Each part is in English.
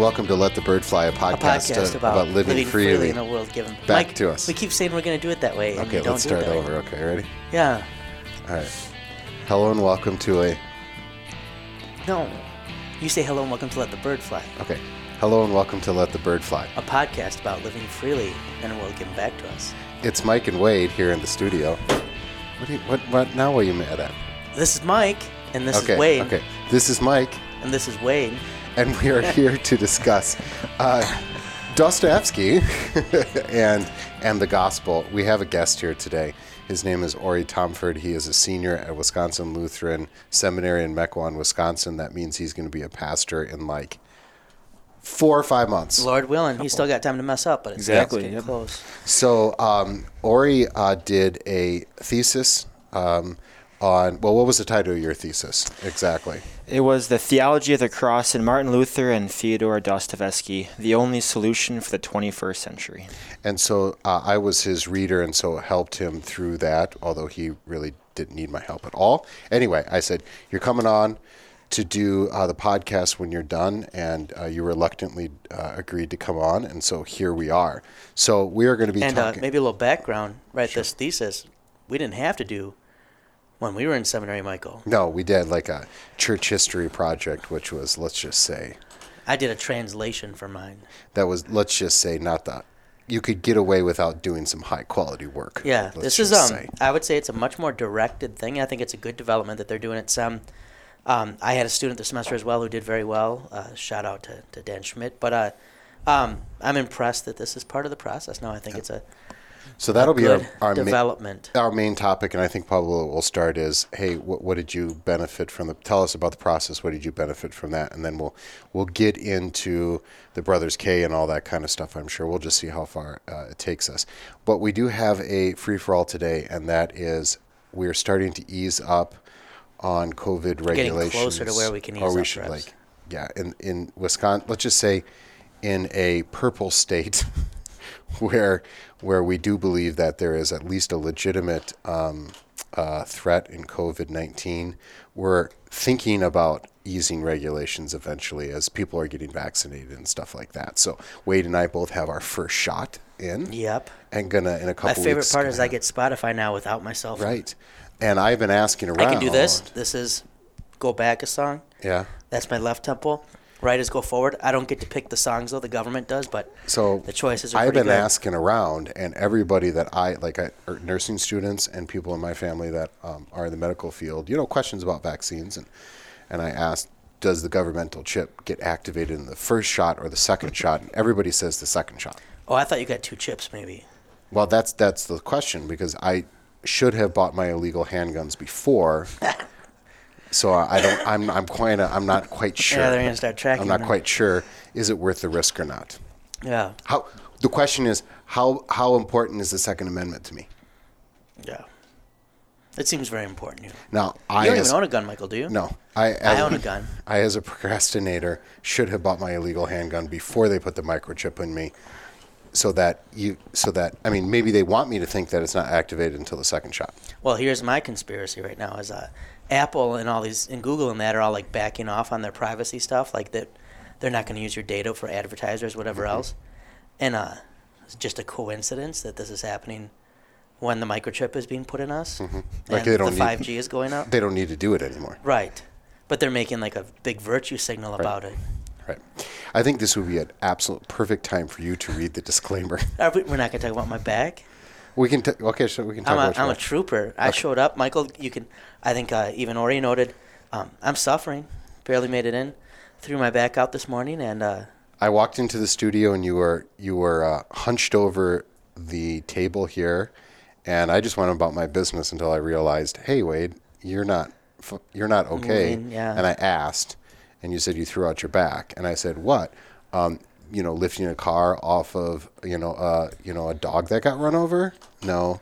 Welcome to Let the Bird Fly, a a podcast, podcast uh, about, living, freely. in a world given Back Mike, to us. We keep saying we're going to do it that way. And Okay, let's do it start over. Okay, ready? Yeah. All right. Hello and welcome to a. No. You say hello and welcome to Let the Bird Fly, Okay. Hello and welcome to Let the Bird Fly. a podcast about living freely in a world given back to us. It's Mike and Wade here in the studio. What? You, what? What? Now? Are you mad at? This is Mike, and this okay. is Wade, Okay. This is Mike, and this is Wade. And we are here to discuss uh, Dostoevsky and and the gospel. We have a guest here today. His name is Ori Tomford. He is a senior at Wisconsin Lutheran Seminary in Mequon, Wisconsin. That means he's going to be a pastor in like four or five months. Lord willing, he's still got time to mess up, but it's Exactly, it's getting yep. close. So um, Ori uh, did a thesis um, on. Well, what was the title of your thesis exactly? It was the theology of the cross in Martin Luther and Fyodor Dostoevsky, the only solution for the 21st century. And so uh, I was his reader, and so helped him through that. Although he really didn't need my help at all. Anyway, I said, "You're coming on." To do uh, the podcast when you're done, and uh, you reluctantly uh, agreed to come on, and so here we are. So we are going to be talking. And uh, talking. maybe a little background, right? This thesis, we didn't have to do when we were in seminary, Michael. no, we did like a church history project, which was let's just say I did a translation for mine. that was let's just say not that you could get away without doing some high quality work. Yeah, this is um. say. I would say it's a much more directed thing. I think it's a good development that they're doing it. Some, um, I had a student this semester as well who did very well. Uh, shout out to, to Dan Schmidt. But uh, um, I'm impressed that this is part of the process now. I think it's a so that'll be our our, ma- our main topic, and I think probably we'll start is hey, what, what did you benefit from the? Tell us about the process. What did you benefit from that? And then we'll we'll get into the Brothers K and all that kind of stuff. I'm sure we'll just see how far uh, it takes us. But we do have a free for all today, and that is we're starting to ease up on COVID getting regulations. closer to where we can ease or we up, should like yeah in in Wisconsin. Let's just say in a purple state where where we do believe that there is at least a legitimate um, uh, threat in COVID nineteen. We're thinking about easing regulations eventually as people are getting vaccinated and stuff like that. So Wade and I both have our first shot in. Yep. And gonna in a couple. Of weeks. My favorite weeks, part is I get Spotify now without myself. right. And I've been asking around. I can do this. This is go back a song. Yeah. That's my left temple. Right is go forward. I don't get to pick the songs though. The government does, but So the choices are I've been good. asking around, and everybody that I like, I, nursing students and people in my family that um, are in the medical field, you know, questions about vaccines, and and I asked, does the governmental chip get activated in the first shot or the second shot? And everybody says the second shot. Oh, I thought you got two chips maybe. Well, that's that's the question because I should have bought my illegal handguns before. So I don't. I'm. I'm quite. I'm not quite sure. Yeah, they're gonna start tracking I'm not them. quite sure. Is it worth the risk or not? Yeah. How the question is how how important is the Second Amendment to me? Yeah. It seems very important. You, Now you I don't as, even own a gun, Michael, do you? no I as I own a gun. I as a procrastinator should have bought my illegal handgun before they put the microchip in me, so that you so that I mean maybe they want me to think that it's not activated until the second shot. Well, here's my conspiracy right now: is uh, Apple and all these and Google and that are all like backing off on their privacy stuff, like that they're not going to use your data for advertisers, whatever Mm-hmm. else. And uh, it's just a coincidence that this is happening when the microchip is being put in us, Like and they don't the five G is going up. They don't need to do it anymore. Right. But they're making like a big virtue signal about it. Right. I think this would be an absolute perfect time for you to read the disclaimer. Are we- We're not going to talk about my back. We can t- okay, so we can talk I'm a, about I'm a trooper. I showed up. Michael, you can, I think uh, even Ori noted, um, I'm suffering. Barely made it in. Threw my back out this morning and uh, I walked into the studio and you were you were uh, hunched over the table here, and I just went about my business until I realized, hey Wade, you're not you're not okay. Yeah. And I asked, and you said you threw out your back, and I said what? Um, you know, lifting a car off of you know uh, you know a dog that got run over? No.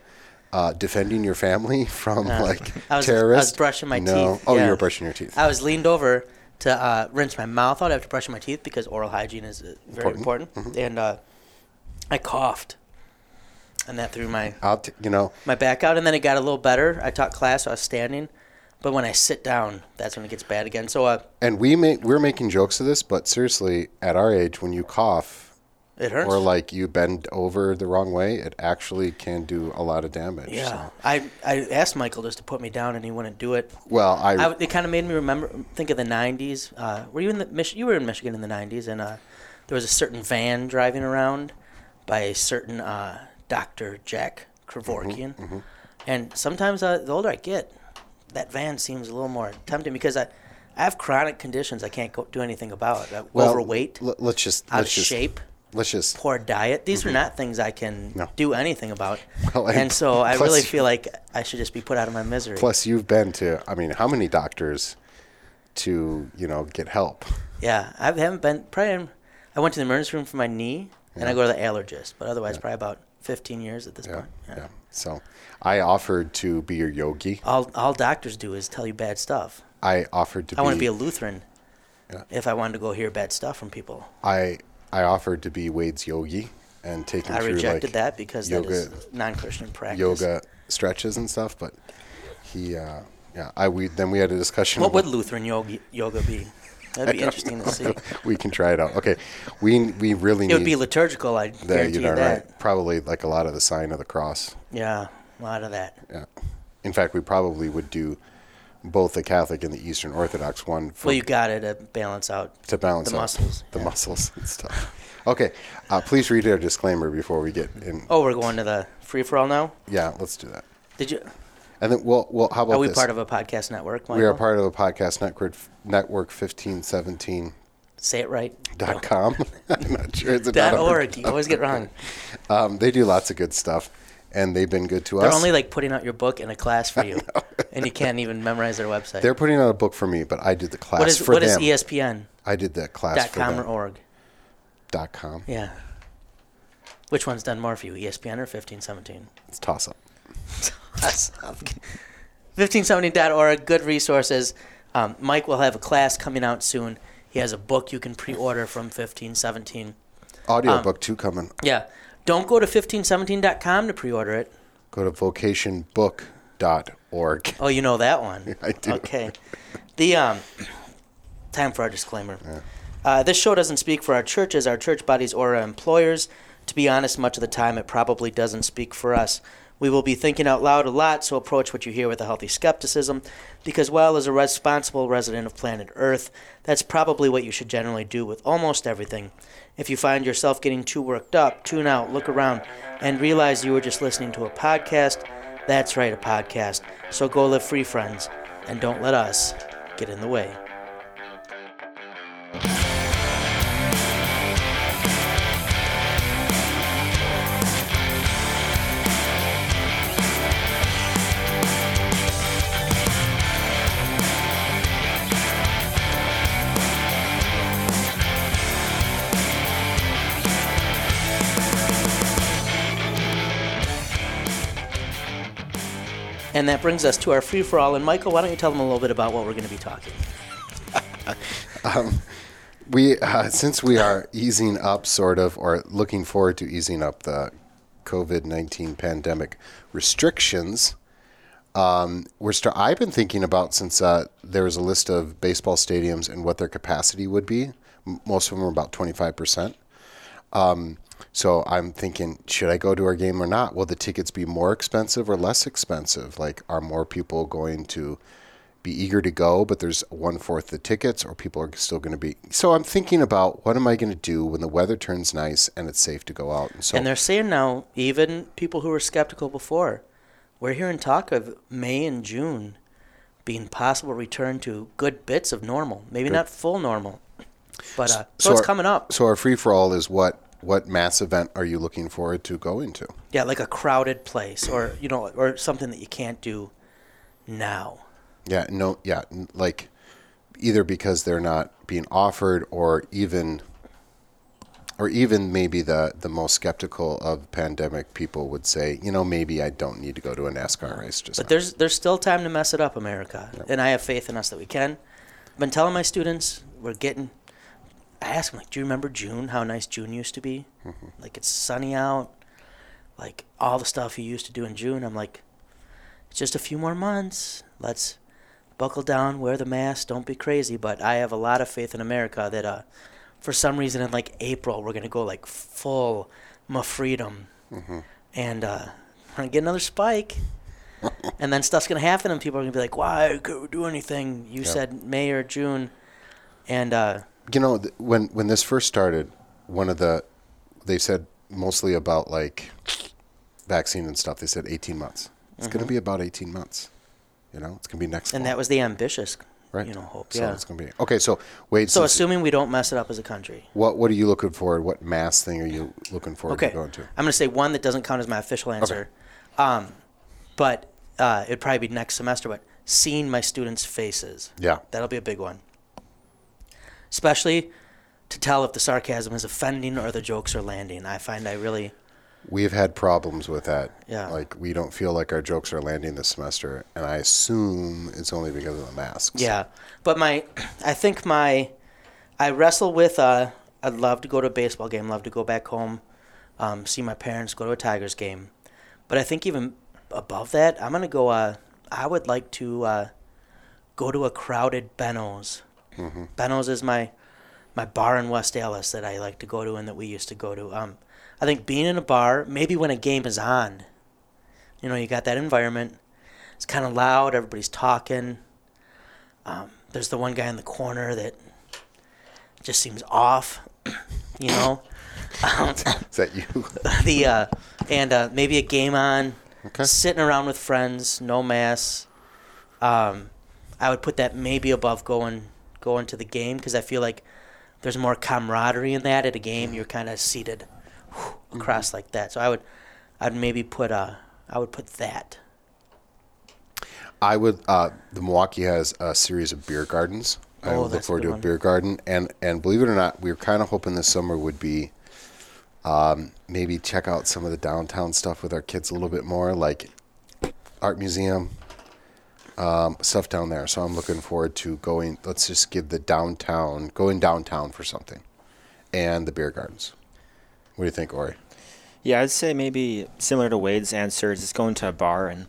Uh, defending your family from Uh, like I was- I was terrorists? brushing my no. teeth, Oh, you were brushing your teeth. I was leaned over to uh, rinse my mouth out after brushing my teeth because oral hygiene is uh, very Important. important. And uh, I coughed, and that threw my I'll you know my back out. And then it got a little better. I taught class. So I was standing. But when I sit down, that's when it gets bad again. So uh, And we make we're making jokes of this, but seriously, at our age, when you cough it hurts. or like you bend over the wrong way, it actually can do a lot of damage. yeah, so. I I asked Michael just to put me down, and he wouldn't do it. Well, I, I, it kind of made me remember, think of the '90s. Uh, were you in the Mich- You were in Michigan in the '90s, and uh, there was a certain van driving around by a certain uh, Dr. Jack Kevorkian. Mm-hmm, And sometimes uh, the older I get, that van seems a little more tempting because I, I have chronic conditions I can't go, do anything about. Uh, well, overweight, l- let's just out let's of just, shape, Let's just poor diet. These are mm-hmm. not things I can No. do anything about. Well, and and so I really feel like I should just be put out of my misery. plus you've been to. I mean, how many doctors to you know get help? Yeah, I haven't been. Probably, I went to the emergency room for my knee, and I go to the allergist. But otherwise, probably about 15 years at this Yeah, point. yeah. So, I offered to be your yogi. All all doctors do is tell you bad stuff. I offered to I be. want to be a Lutheran. Yeah. If I wanted to go hear bad stuff from people, I I offered to be Wade's yogi and take him I through rejected like that because that is yoga- non-Christian practice. yoga stretches and stuff. But he, uh, yeah, I we then we had a discussion. What would Lutheran yoga yoga be? That'd be interesting to see. we can try it out. Okay, we we really It need would be liturgical. I there. guarantee You know, that. right? Probably like a lot of the sign of the cross. Yeah, a lot of that. Yeah. In fact, we probably would do both the Catholic and the Eastern Orthodox one for Well, you got it to balance out. to balance the out muscles, the yeah. muscles and stuff. Okay, uh, please read our disclaimer before we get in. Oh, we're going to the free for all now. Yeah, let's do that. Did you? And then, well, well, how about Are we this? part of a podcast network? we are part of a podcast network, network 1517.com. Say it right. I'm not sure it's a Dot dot org. You always get wrong. Um, they do lots of good stuff, and they've been good to us. They're only like putting out your book in a class for you, and you can't even memorize their website. They're putting out a book for me, but I did the class what is for what is E them. ESPN? I did the class Dot for com them. or org? Dot com. Yeah. Which one's done more for you, ESPN or fifteen seventeen? It's toss up. 1517.org, good resources. Um, Mike will have a class coming out soon. He has a book you can pre-order from 1517. Audio Um, book two coming. Yeah. Don't go to 1517.com to pre-order it. Go to vocationbook.org. Oh, you know that one. I do. Okay. The um, time for our disclaimer. Uh, this show doesn't speak for our churches, our church bodies, or our employers. To be honest, much of the time it probably doesn't speak for us. We will be thinking out loud a lot, so approach what you hear with a healthy skepticism, because while as a responsible resident of planet Earth, that's probably what you should generally do with almost everything. If you find yourself getting too worked up, tune out, look around, and realize you were just listening to a podcast. That's right, a podcast. So go live free, friends, and don't let us get in the way. And that brings us to our free for all. And Michael, why don't you tell them a little bit about what we're going to be talking? We, uh, since we are easing up, sort of, or looking forward to easing up the COVID nineteen pandemic restrictions, um, we're start. I've been thinking about since uh, there was a list of baseball stadiums and what their capacity would be. M- Most of them are about twenty five percent. So I'm thinking, should I go to our game or not? Will the tickets be more expensive or less expensive? Like, are more people going to be eager to go, but there's one fourth the tickets, or people are still going to be? So I'm thinking about what am I going to do when the weather turns nice and it's safe to go out? And so And they're saying now, even people who were skeptical before, we're hearing talk of May and June being possible return to good bits of normal. Maybe not full normal, but uh, so, it's our- coming up. So our free for all is what? What mass event are you looking forward to going to? Yeah, like a crowded place, or you know, or something that you can't do now. Yeah, no, yeah, like either because they're not being offered, or even, or even maybe the the most skeptical of pandemic people would say, you know, maybe I don't need to go to a NASCAR race. Just But now." there's there's still time to mess it up, America, and I have faith in us that we can. I've been telling my students we're getting. I ask him like, "Do you remember June? How nice June used to be? Like it's sunny out, like all the stuff you used to do in June." I'm like, "It's just a few more months. Let's buckle down, wear the mask, don't be crazy. But I have a lot of faith in America that uh, for some reason in like April we're gonna go like full my freedom, and uh, we're gonna get another spike. and then stuff's gonna happen, and people are gonna be like, "Why could we do anything?" You Yeah. said May or June, and uh, You know, th- when when this first started, one of the they said mostly about like vaccine and stuff. They said 18 months. It's going to be about 18 months. You know, it's going to be next. Mm-hmm. and fall, that was the ambitious, right. you know, hope. So yeah. it's going to be okay. So Wade, So since- assuming we don't mess it up as a country. what what are you looking for? What mass thing are you looking forward Okay. to going to? I'm going to say one that doesn't count as my official answer. Um, but uh, it'd probably be next semester, but seeing my students' faces. Yeah. That'll be a big one. Especially to tell if the sarcasm is offending or the jokes are landing. I find I really. We've had problems with that. Yeah. Like we don't feel like our jokes are landing this semester, and I assume it's only because of the masks. Yeah. But my. I think my. I wrestle with. Uh, I'd love to go to a baseball game, love to go back home, um, see my parents, go to a Tigers game. But I think even above that, I'm going to go. Uh, I would like to uh, go to a crowded Benno's. Benno's is my my bar in West Allis that I like to go to and that we used to go to. Um, I think being in a bar, maybe when a game is on, you know, you got that environment. It's kind of loud. Everybody's talking. Um, there's the one guy in the corner that just seems off, you know. Um, Is that you? the uh, and uh, maybe a game on, Okay. sitting around with friends, no mass. Um, I would put that maybe above going going to the game because I feel like there's more camaraderie in that. At a game, you're kind of seated whew, across like that. So I would, I'd maybe put uh, I would put that. I would. Uh, the Milwaukee has a series of beer gardens. I Oh, would look that's a forward to a one. beer garden, and and believe it or not, we were kind of hoping this summer would be, um, maybe check out some of the downtown stuff with our kids a little bit more, like art museum, um, stuff down there. So I'm looking forward to going. Let's just give the downtown, going downtown for something, and the beer gardens. What do you think, Ori? Yeah, I'd say maybe similar to Wade's answer, just going to a bar and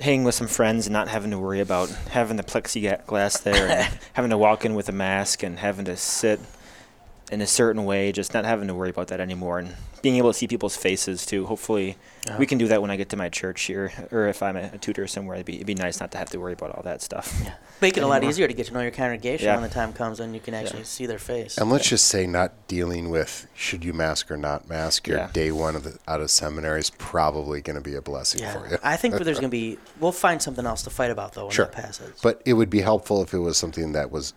hanging with some friends and not having to worry about having the plexiglass there and having to walk in with a mask and having to sit in a certain way, just not having to worry about that anymore and being able to see people's faces too. Hopefully, Yeah. we can do that when I get to my church here, or if I'm a, a tutor somewhere. It'd be, it'd be nice not to have to worry about all that stuff. Yeah. Make it a lot easier to get to know your congregation Yeah. when the time comes and you can actually see their face. And let's just say, not dealing with should you mask or not mask. Your Yeah. day one of the, out of seminary is probably going to be a blessing yeah, for you. I think there's going to be. We'll find something else to fight about though when Sure. that passes. But it would be helpful if it was something that was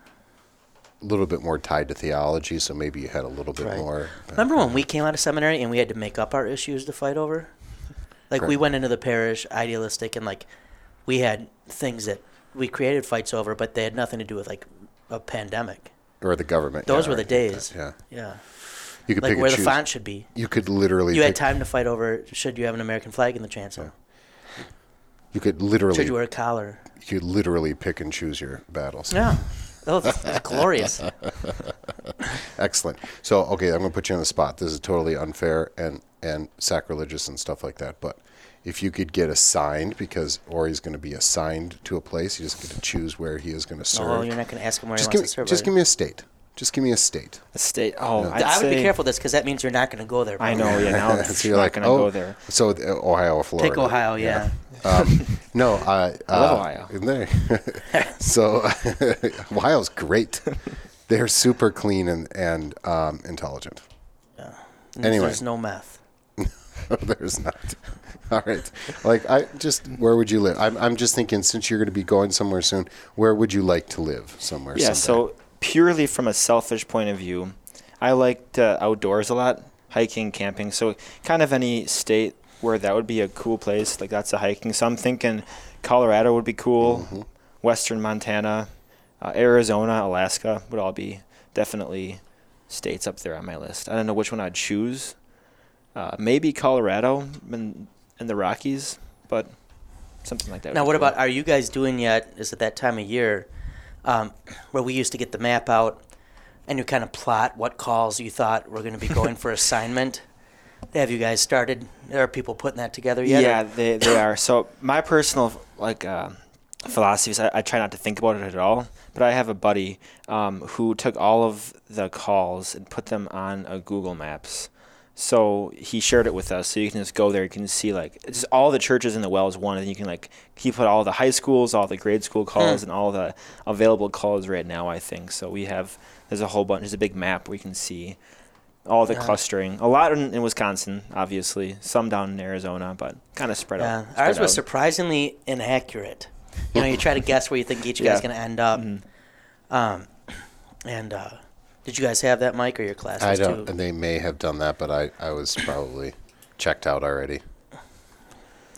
a little bit more tied to theology. So maybe you had a little bit Right. more. Remember uh, when we came out of seminary and we had to make up our issues to fight over? Like we went into the parish idealistic and like we had things that we created fights over, but they had nothing to do with like a pandemic. or the government? Those yeah, were the or anything like days. that, Yeah, Yeah, you could like pick where the choose. font should be. You could literally. You had time to fight over should you have an American flag in the chancel? You could literally. Should you wear a collar? you could literally pick and choose your battles. Yeah. Oh, that's glorious. Excellent. So, okay, I'm going to put you on the spot. This is totally unfair and and sacrilegious and stuff like that. But if you could get assigned, because Ori's going to be assigned to a place, you just get to choose where he is going to serve. Oh, you're not going to ask him where just he wants to serve. just are give me a state. Just give me a state. A state. Oh, Yeah. I'd I would be careful with this because that means you're not going to go there. I know. Yeah. Now so you're not like, gonna oh, go there. so uh, Ohio or Florida. Take Ohio, yeah. Um, no, I, uh, love Ohio. isn't there? so Ohio's great. They're super clean and and um, intelligent. And Anyway. there's no meth. There's not. All right. Like I just where would you live? I'm I'm just thinking since you're going to be going somewhere soon, where would you like to live somewhere? Yeah, someday? so purely from a selfish point of view, I like to outdoors a lot, hiking, camping. So kind of any state where that would be a cool place, like that's a hiking. So I'm thinking Colorado would be cool, Mm-hmm. Western Montana, uh, Arizona, Alaska would all be definitely states up there on my list. I don't know which one I'd choose. Uh, maybe Colorado and, and the Rockies, but something like that. Now, what cool. about? Are you guys doing yet? Is it that time of year um, where we used to get the map out and you kind of plot what calls you thought were going to be going for assignment? Have you guys started? There are people putting that together yet? or- Yeah, they, they are. So my personal like uh, philosophies. I, I try not to think about it at all. But I have a buddy um, who took all of the calls and put them on a Google Maps. So he shared it with us, so you can just go there. You can see like it's just all the churches in the WELS one, and you can like he put all the high schools, all the grade school calls, and all the available calls right now. I think so. We have there's a whole bunch. There's a big map we can see all the Yeah. clustering. A lot in, in Wisconsin, obviously. Some down in Arizona, but kind of spread Yeah, out. ours spread was out. surprisingly inaccurate. You know, you try to guess where you think each Yeah. guy's going to end up. Mhm. Um, and uh, did you guys have that, Mike or your classes I don't. too? And they may have done that, but I, I was probably checked out already.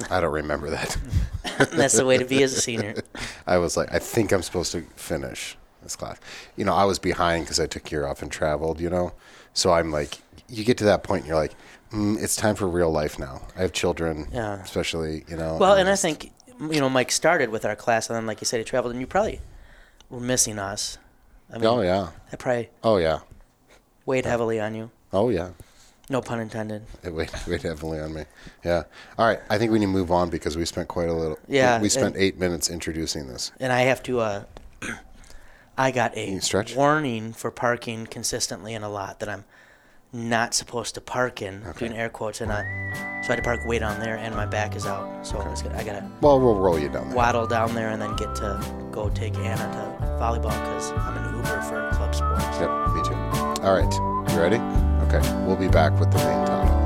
I don't remember that. That's the way to be as a senior. I was like, I think I'm supposed to finish this class. You know, I was behind because I took year off and traveled. You know, so I'm like, you get to that point, and you're like, mm, it's time for real life now. I have children, Yeah. especially. You know. Well, and I think you know Mike started with our class, and then like you said, he traveled, and you probably were missing us. I mean, Oh yeah. that probably Oh yeah. weighed heavily on you. Oh yeah. No pun intended. It weighed, weighed heavily on me. Yeah. All right. I think we need to move on because we spent quite a little. Yeah, We spent and- eight minutes introducing this. And I have to. Uh, I got a stretch? warning for parking consistently in a lot that I'm not supposed to park in, doing air quotes, and I, so I had to park way down there, and my back is out. So I, gonna, I gotta Well, we'll roll you down there. waddle down there and then get to go take Anna to volleyball because I'm an Uber for club sports. Yep. Me too. All right. You ready? Okay. We'll be back with the main topic.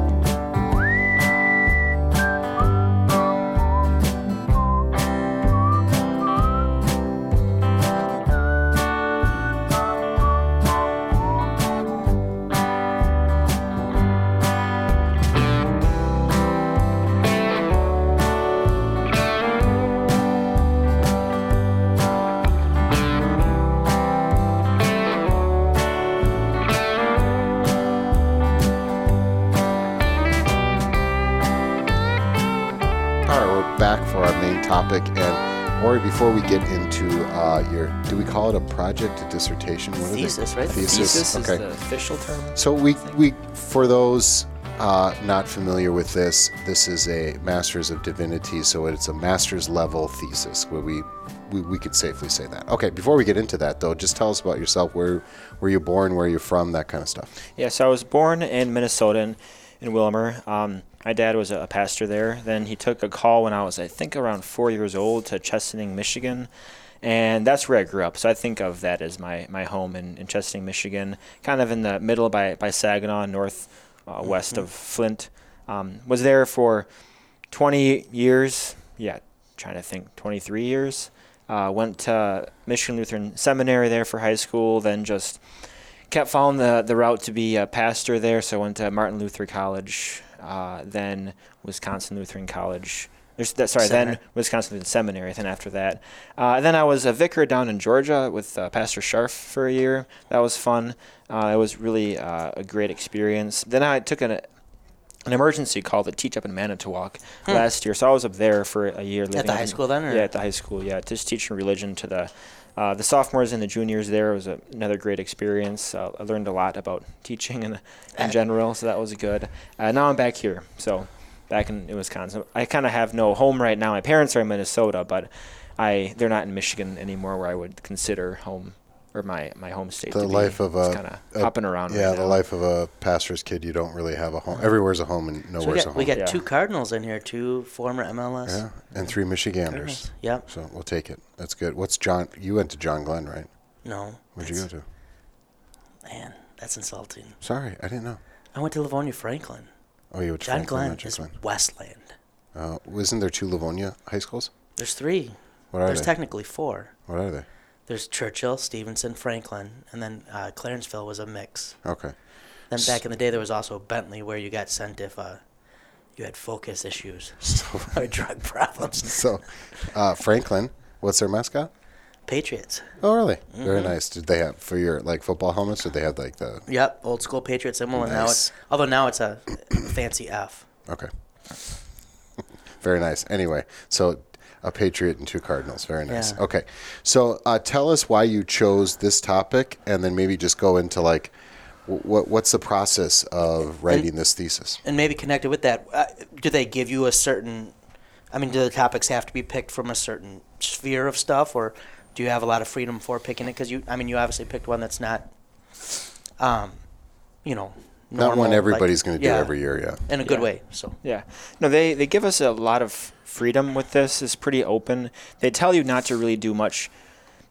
Before we get into uh, your, do we call it a project, a dissertation? What Thesis, right? Thesis. Thesis okay. is the official term. So we we for those uh, not familiar with this, this is a Master's of Divinity, so it's a master's level thesis where we, we we could safely say that. Okay, before we get into that though, just tell us about yourself. Where were you born? Where you're from? That kind of stuff. Yeah, so I was born in Minnesota, in, in Willmar. Um, my dad was a, pastor there. Then he took a call when I was, I think, around four years old to Chesaning, Michigan. And that's where I grew up. So I think of that as my, my home in, in Chesaning, Michigan, kind of in the middle by, by Saginaw, north uh, west of Flint. Um, was there for 20 years. Yeah, trying to think, 23 years. Uh, went to Michigan Lutheran Seminary there for high school, then just kept following the, the route to be a pastor there. So I went to Martin Luther College, uh, then Wisconsin Lutheran College. There's that, sorry, then Wisconsin Lutheran Seminary. Then after that, uh, then I was a vicar down in Georgia with uh, Pastor Scharf for a year. That was fun. Uh, it was really uh, a great experience. Then I took an an emergency call to teach up in Manitowoc last year. So I was up there for a year. living Hmm. the high in- school then, or- Yeah, at the high school. Yeah, just teaching religion to the uh, the sophomores and the juniors. There was a, another great experience. Uh, I learned a lot about teaching in in general, so that was good. Uh, now I'm back here, so back in, in Wisconsin. I kind of have no home right now. My parents are in Minnesota, but I they're not in Michigan anymore, where I would consider home or my, my home state. The to be. life of Just a- kind of hopping around. Yeah, right the now. life of a pastor's kid. You don't really have a home. Everywhere's a home and So we nowhere's a home. we got Yeah. two Cardinals in here, two former MLS. yeah, and three Michiganders. Cardinals. Yep. So we'll take it. That's good. What's John? You went to John Glenn, right? No. Where'd you go to? Man, that's insulting. Sorry, I didn't know. I went to Livonia Franklin. Oh, you went to John Franklin, Glenn not John is Glenn. Westland. Uh, isn't there two Livonia high schools? There's three. What are There's they? technically four. what are they? There's Churchill, Stevenson, Franklin, and then uh, Clarenceville was a mix. Okay. Then back in the day, there was also Bentley, where you got sent if uh, you had focus issues So, or drug problems. so uh, Franklin, what's their mascot? Patriots. Oh, really? Very Mm-hmm. nice. Did they have for your like football helmets? Did they have like the? Yep, old school Patriot symbol, and now it's although now it's a fancy F. Okay. Very nice. Anyway, so a Patriot and two Cardinals. Very nice. Yeah. Okay, so uh, tell us why you chose this topic, and then maybe just go into like, what what's the process of writing this thesis? And maybe connected with that, uh, do they give you a certain? I mean, do the topics have to be picked from a certain sphere of stuff, or do you have a lot of freedom for picking it? Because you, I mean, you obviously picked one that's not, um, you know, Not normal, one like- everybody's going to do yeah, every year, yeah. in a good Yeah. way. So Yeah. No, they, they give us a lot of freedom with this. It's pretty open. They tell you not to really do much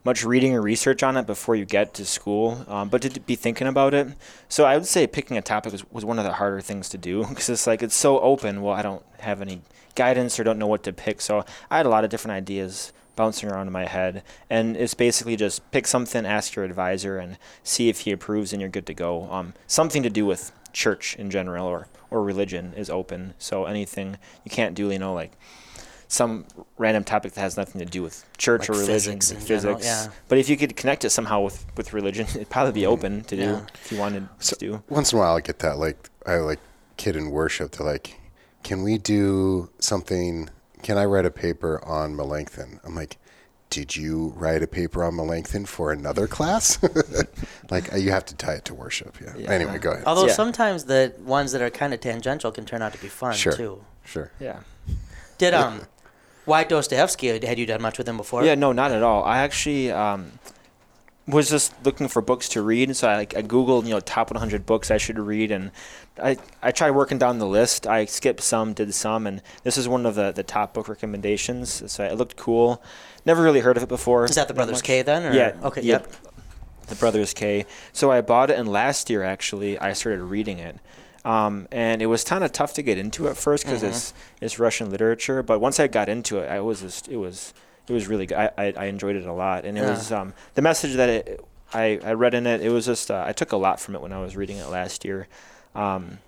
much reading or research on it before you get to school, um, but to be thinking about it. So I would say picking a topic was, was one of the harder things to do because it's like it's so open. Well, I don't have any guidance or don't know what to pick. So I had a lot of different ideas bouncing around in my head. And it's basically just pick something, ask your advisor, and see if he approves, and you're good to go. Um, something to do with church in general or, or religion is open. So anything you can't do, you know, like some random topic that has nothing to do with church Like or religion, physics in physics. general, yeah. But if you could connect it somehow with, with religion, it'd probably be open to do Yeah. if you wanted So- to do. Once in a while, I get that. Like, I like kid in worship. They're like, "Can we do something? Can I write a paper on Melanchthon?" I'm like, "Did you write a paper on Melanchthon for another class?" like, you have to tie it to worship. Yeah. Yeah. Anyway, go ahead. although Yeah. sometimes the ones that are kind of tangential can turn out to be fun Sure. too. Sure. Yeah. Did um, why Dostoevsky? Had you done much with him before? Yeah, no, not at all. I actually um, was just looking for books to read, so I like I googled you know top 100 books I should read, and I I tried working down the list. I skipped some, did some, and this is one of the the top book recommendations. So it looked cool. Never really heard of it before. Is that the Brothers. K then? Or? Yeah. Okay. Yep. The Brothers K. So I bought it, and last year actually I started reading it. Um, and it was kind of tough to get into at first because it's it's Russian literature. But once I got into it, I was just it was it was really good. I, I, I enjoyed it a lot, and it Yeah. was um, the message that it, I I read in it. It was just uh, I took a lot from it when I was reading it last year, um,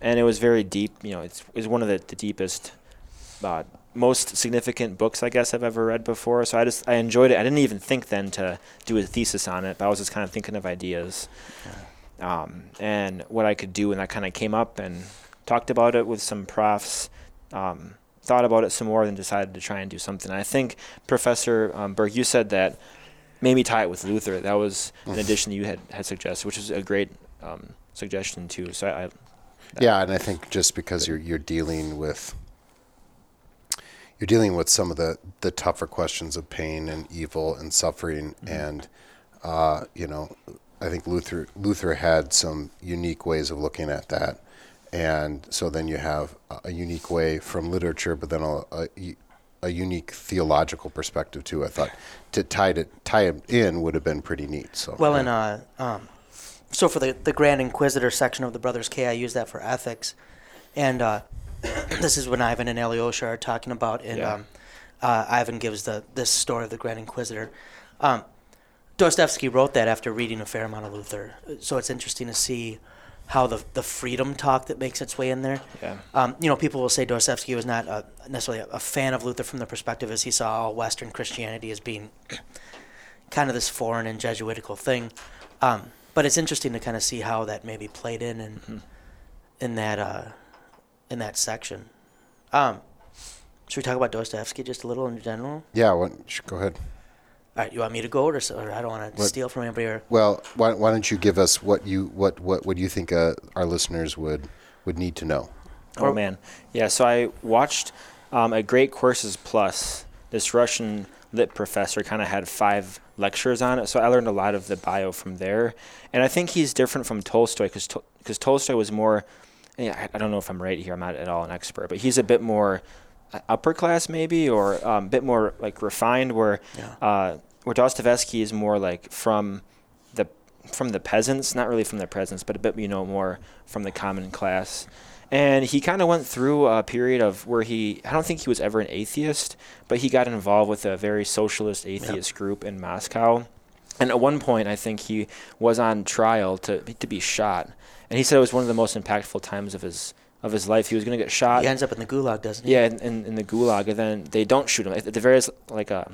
and it was very deep. You know, it's it's one of the, the deepest, uh, most significant books I guess I've ever read before. So I just I enjoyed it. I didn't even think then to do a thesis on it, but I was just kind of thinking of ideas, um, and what I could do, and I kind of came up and talked about it with some profs. Um, thought about it some more, then decided to try and do something. I think Professor um, Berg, you said that maybe tie it with Luther. That was an addition that you had, had suggested, which is a great um, suggestion too. So I, I Yeah, and I think just because you're you're dealing with you're dealing with some of the the tougher questions of pain and evil and suffering, and uh, you know, I think Luther Luther had some unique ways of looking at that, and so then you have a- a unique way from literature, but then a, a, a unique theological perspective too. I thought to tie it tie it in would have been pretty neat. So Well, yeah. and uh, um, so for the the Grand Inquisitor section of the Brothers K, I use that for ethics, and uh, this is when Ivan and Alyosha are talking about, and Yeah. um, uh, Ivan gives the this story of the Grand Inquisitor. Um, Dostoevsky wrote that after reading a fair amount of Luther, so it's interesting to see how the the freedom talk that makes its way in there. Yeah. Um, you know, people will say Dostoevsky was not uh necessarily a, a fan of Luther from the perspective as he saw all Western Christianity as being kind of this foreign and Jesuitical thing. Um, but it's interesting to kind of see how that maybe played in in, Mm-hmm. in that uh, in that section. Um, should we talk about Dostoevsky just a little in general? yeah, what, sh- go ahead. All right, you want me to go, or, or I don't want to steal from anybody? Or Well, why, why don't you give us what you what what what you think uh, our listeners would would need to know? Oh Or- man, yeah. So I watched um, at Great Courses Plus. This Russian lit professor kind of had five lectures on it, so I learned a lot of the bio from there. And I think he's different from Tolstoy because because Tolstoy was more. Yeah, I, I don't know if I'm right here. I'm not at all an expert, but he's a bit more upper class maybe, or a um, bit more like refined. Where Yeah. uh, where Dostoevsky is more like from the from the peasants, not really from the peasants, but a bit you know more from the common class. And he kind of went through a period of where he I don't think he was ever an atheist, but he got involved with a very socialist atheist group in Moscow. And at one point, I think he was on trial to to be shot. And he said it was one of the most impactful times of his of his life. He was going to get shot. he ends up in the gulag, doesn't he? Yeah, in, in, in the gulag, and then they don't shoot him. At the very like uh,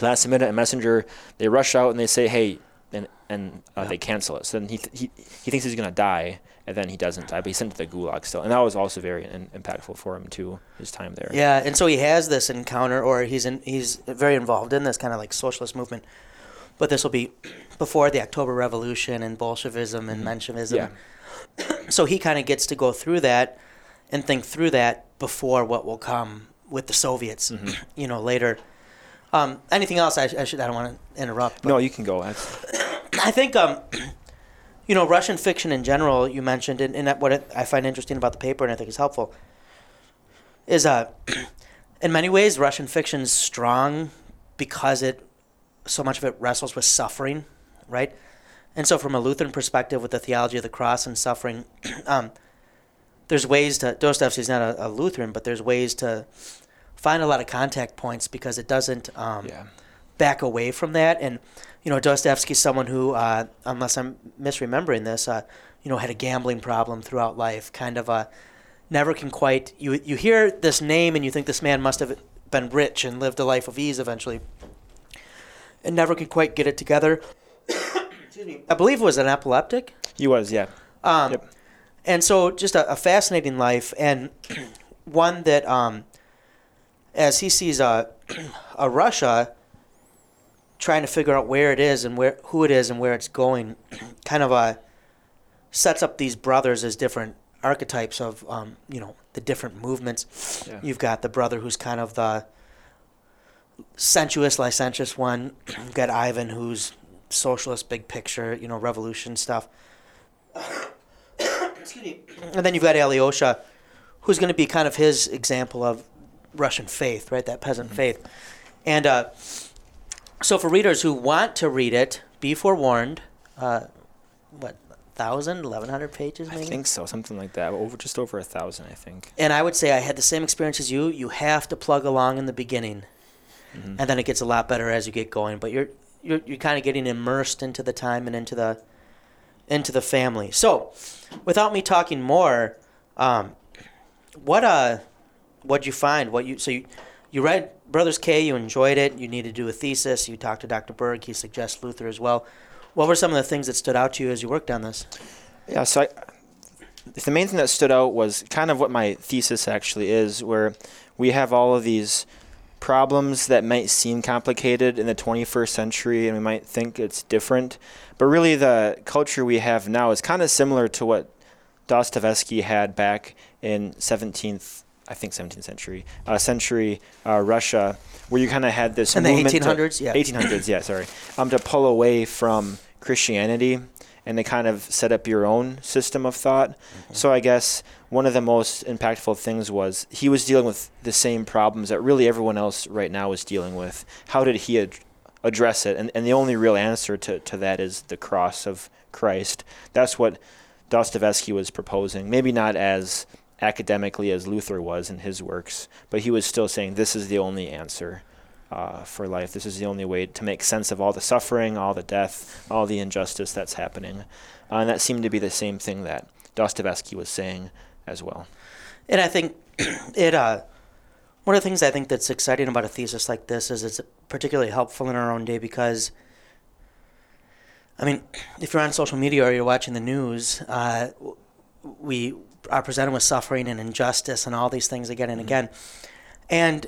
last minute, a messenger they rush out and they say, "Hey," and and uh, Yeah. they cancel it. So then he th- he he thinks he's gonna die, and then he doesn't die, but he's sent to the gulag still, and that was also very in, impactful for him too. His time there. Yeah, and so he has this encounter, or he's in, he's very involved in this kind of like socialist movement. But this will be before the October Revolution and Bolshevism and Menshevism. Yeah. So he kind of gets to go through that and think through that before what will come with the Soviets, you know, later. Um, anything else? I, I should. I don't want to interrupt. No, you can go. I think, um, you know, Russian fiction in general, you mentioned, and, and what it, I find interesting about the paper and I think is helpful, is uh, in many ways, Russian fiction is strong because it, so much of it wrestles with suffering, right? And so, from a Lutheran perspective, with the theology of the cross and suffering, um, there's ways to, Dostoevsky's not a, a Lutheran, but there's ways to find a lot of contact points because it doesn't, um, yeah. back away from that. And you know, Dostoevsky's someone who, uh, unless I'm misremembering this, uh, you know, had a gambling problem throughout life. Kind of a never can quite. You you hear this name and you think this man must have been rich and lived a life of ease eventually, and never can quite get it together. Excuse me. I believe it was an epileptic. He was, yeah. Um, Yep. And so, just a, a fascinating life, and one that, um, as he sees a, a Russia trying to figure out where it is and where who it is and where it's going, kind of uh, sets up these brothers as different archetypes of, um, you know, the different movements. Yeah. You've got the brother who's kind of the sensuous, licentious one. You've got Ivan, who's socialist, big picture, you know, revolution stuff. Excuse me. And then you've got Alyosha, who's going to be kind of his example of Russian faith, right? That peasant faith. And uh, so for readers who want to read it, be forewarned. Uh, what, 1,000, 1,100 pages I think so, something like that. Over just over a thousand, I think. And I would say I had the same experience as you. You have to plug along in the beginning, Mhm. and then it gets a lot better as you get going. But you're you're you're kind of getting immersed into the time and into the into the family. So, without me talking more, um, what uh, what'd you find? What you so you you read Brothers K. You enjoyed it. You need to do a thesis. You talked to Dr. Berg. He suggests Luther as well. What were some of the things that stood out to you as you worked on this? Yeah, so I, the main thing that stood out was kind of what my thesis actually is, where we have all of these problems that might seem complicated in the 21st century and we might think it's different, but really the culture we have now is kind of similar to what Dostoevsky had back in 17th, I think 17th century, uh, century uh, Russia, where you kind of had this In the movement to- 1800s? Yeah. 1800s, yeah, sorry, um, to pull away from Christianity and to kind of set up your own system of thought. Mm-hmm. So I guess one of the most impactful things was he was dealing with the same problems that really everyone else right now is dealing with. How did he ad- address it? And, and the only real answer to, to that is the cross of Christ. That's what Dostoevsky was proposing. Maybe not as academically as Luther was in his works, but he was still saying this is the only answer uh, for life. This is the only way to make sense of all the suffering, all the death, all the injustice that's happening. Uh, and that seemed to be the same thing that Dostoevsky was saying as well. And I think it uh, one of the things I think that's exciting about a thesis like this is it's particularly helpful in our own day because I mean, if you're on social media or you're watching the news, uh, we are presented with suffering and injustice and all these things again and again. And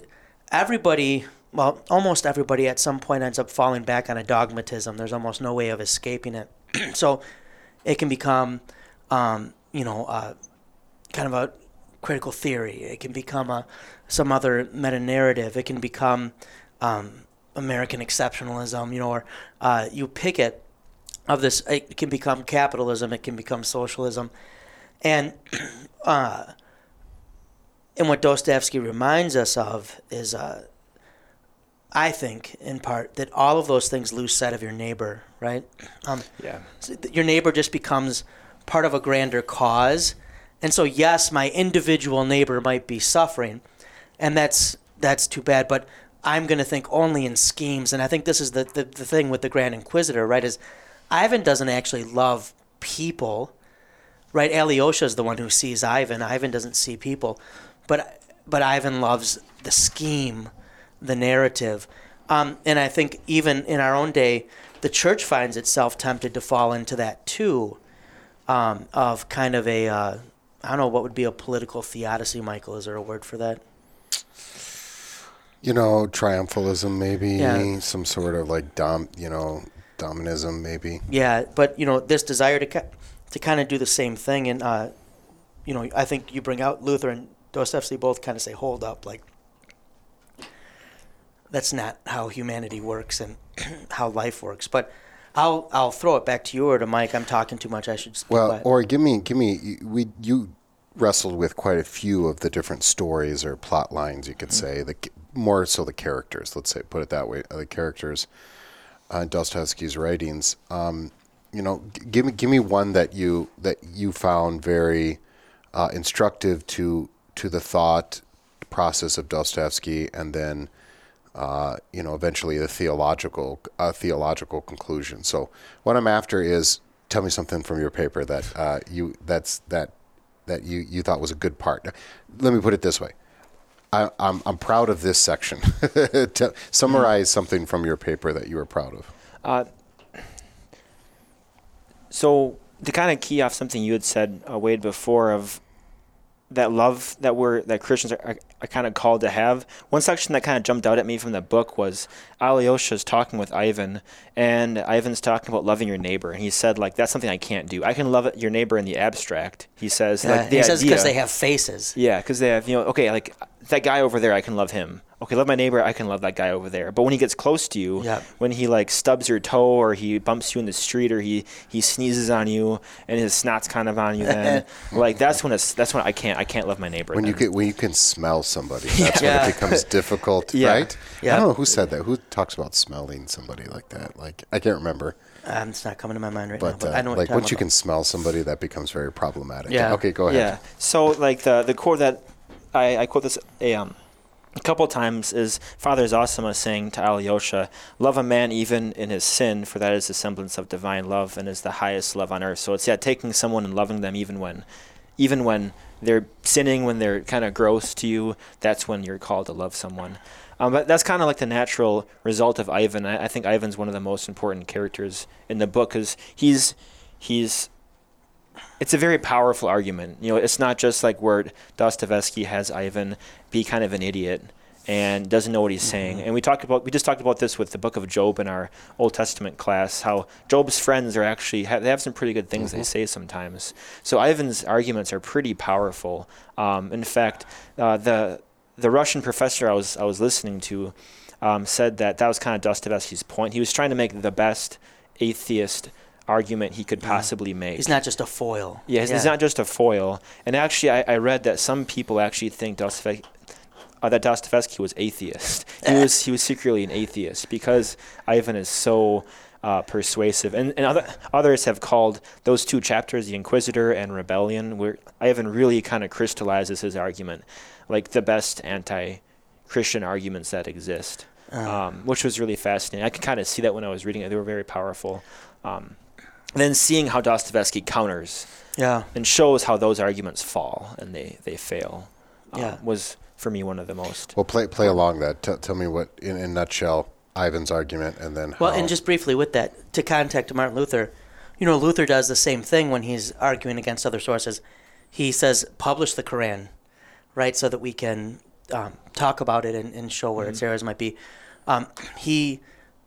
everybody, well, almost everybody at some point ends up falling back on a dogmatism. There's almost no way of escaping it. so it can become, um, you know, uh, kind of a critical theory. It can become a some other meta narrative. It can become um, American exceptionalism, you know, or uh, you pick it of this. It can become capitalism. It can become socialism, and uh, and what Dostoevsky reminds us of is, uh, I think, in part, that all of those things lose sight of your neighbor, right? Um, Yeah. so your neighbor just becomes part of a grander cause. And so yes, my individual neighbor might be suffering, and that's that's too bad, but I'm going to think only in schemes and I think this is the, the the thing with the Grand Inquisitor, right? Is Ivan doesn't actually love people, right? Alyosha is the one who sees Ivan. Ivan doesn't see people, but but Ivan loves the scheme, the narrative, um, and I think even in our own day, the church finds itself tempted to fall into that too, um, of kind of a uh, I don't know what would be a political theodicy. Michael, is there a word for that? You know, triumphalism, maybe Yeah. some sort of like dom, you know, dominism, maybe. Yeah, but you know this desire to to kind of do the same thing, and uh, you know I think you bring out Luther and Dostoevsky both kind of say, hold up, like that's not how humanity works and how life works. But I'll I'll throw it back to you or to Mike. I'm talking too much. I should. Well, quiet. or give me, give me. We you wrestled with quite a few of the different stories or plot lines. You could say the more so the characters. Let's say put it that way. uh, The characters uh, in Dostoevsky's writings. Um, you know, g- give me give me one that you that you found very uh, instructive to to the thought process of Dostoevsky, and then uh, you know eventually the theological uh, theological conclusion. So what I'm after is tell me something from your paper that uh, you that's that that you you thought was a good part. Let me put it this way. I, I'm I'm proud of this section. Summarize something from your paper that you were proud of. Uh, so to kind of key off something you had said, uh, Wade, before of that love that we're that Christians are, are, are kind of called to have. One section that kind of jumped out at me from the book was Alyosha's talking with Ivan, and Ivan's talking about loving your neighbor, and he said like that's something I can't do. I can love your neighbor in the abstract. He says Yeah, like the he says because they have faces. yeah, because they have, you know, okay, like that guy over there, I can love him. Okay, love my neighbor, I can love that guy over there. But when he gets close to you, Yep. when he like stubs your toe or he bumps you in the street or he he sneezes on you and his snot's kind of on you, then like that's when it's that's when I can't I can't love my neighbor. When you then. can when you can smell somebody, that's Yeah. when it becomes difficult, Yeah. right? Yeah. I don't know who said that. Who talks about smelling somebody like that? Like I can't remember. Um, it's not coming to my mind right now, But, but uh, I know what like once you talking can smell somebody, that becomes very problematic. Yeah. Okay, go ahead. Yeah. So like the the core that I, I quote this a um a couple times is Father Zosima saying to Alyosha, "Love a man even in his sin, for that is the semblance of divine love and is the highest love on earth." So it's yeah, taking someone and loving them even when, even when they're sinning, when they're kind of gross to you. That's when you're called to love someone. Um, but that's kind of like the natural result of Ivan. I, I think Ivan's one of the most important characters in the book because he's he's it's a very powerful argument. You know, it's not just like where Dostoevsky has Ivan be kind of an idiot and doesn't know what he's saying. And we talked about we just talked about this with the book of Job in our Old Testament class. How Job's friends are actually have, they have some pretty good things they say sometimes. So Ivan's arguments are pretty powerful. Um, in fact, uh, the the Russian professor I was I was listening to um, said that that was kind of Dostoevsky's point. He was trying to make the best atheist argument he could possibly make. He's not just a foil. Yeah, it's, it's not just a foil. And actually, I, I read that some people actually think Dostoevsky, uh, that Dostoevsky was atheist. He was he was secretly an atheist because Ivan is so uh, persuasive. And, and other, others have called those two chapters, the Inquisitor and Rebellion, where Ivan really kind of crystallizes his argument, like the best anti-Christian arguments that exist. Um, which was really fascinating. I could kind of see that when I was reading it; they were very powerful. Um, and then seeing how Dostoevsky counters Yeah. and shows how those arguments fall and they, they fail um, Yeah. was for me one of the most Well, play play along that. T- tell me what, in, in a nutshell, Ivan's argument, and then Well, how- and just briefly with that, to contact Martin Luther, you know, Luther does the same thing when he's arguing against other sources. He says, publish the Quran, right, so that we can um, talk about it and, and show where its errors might be. Um, he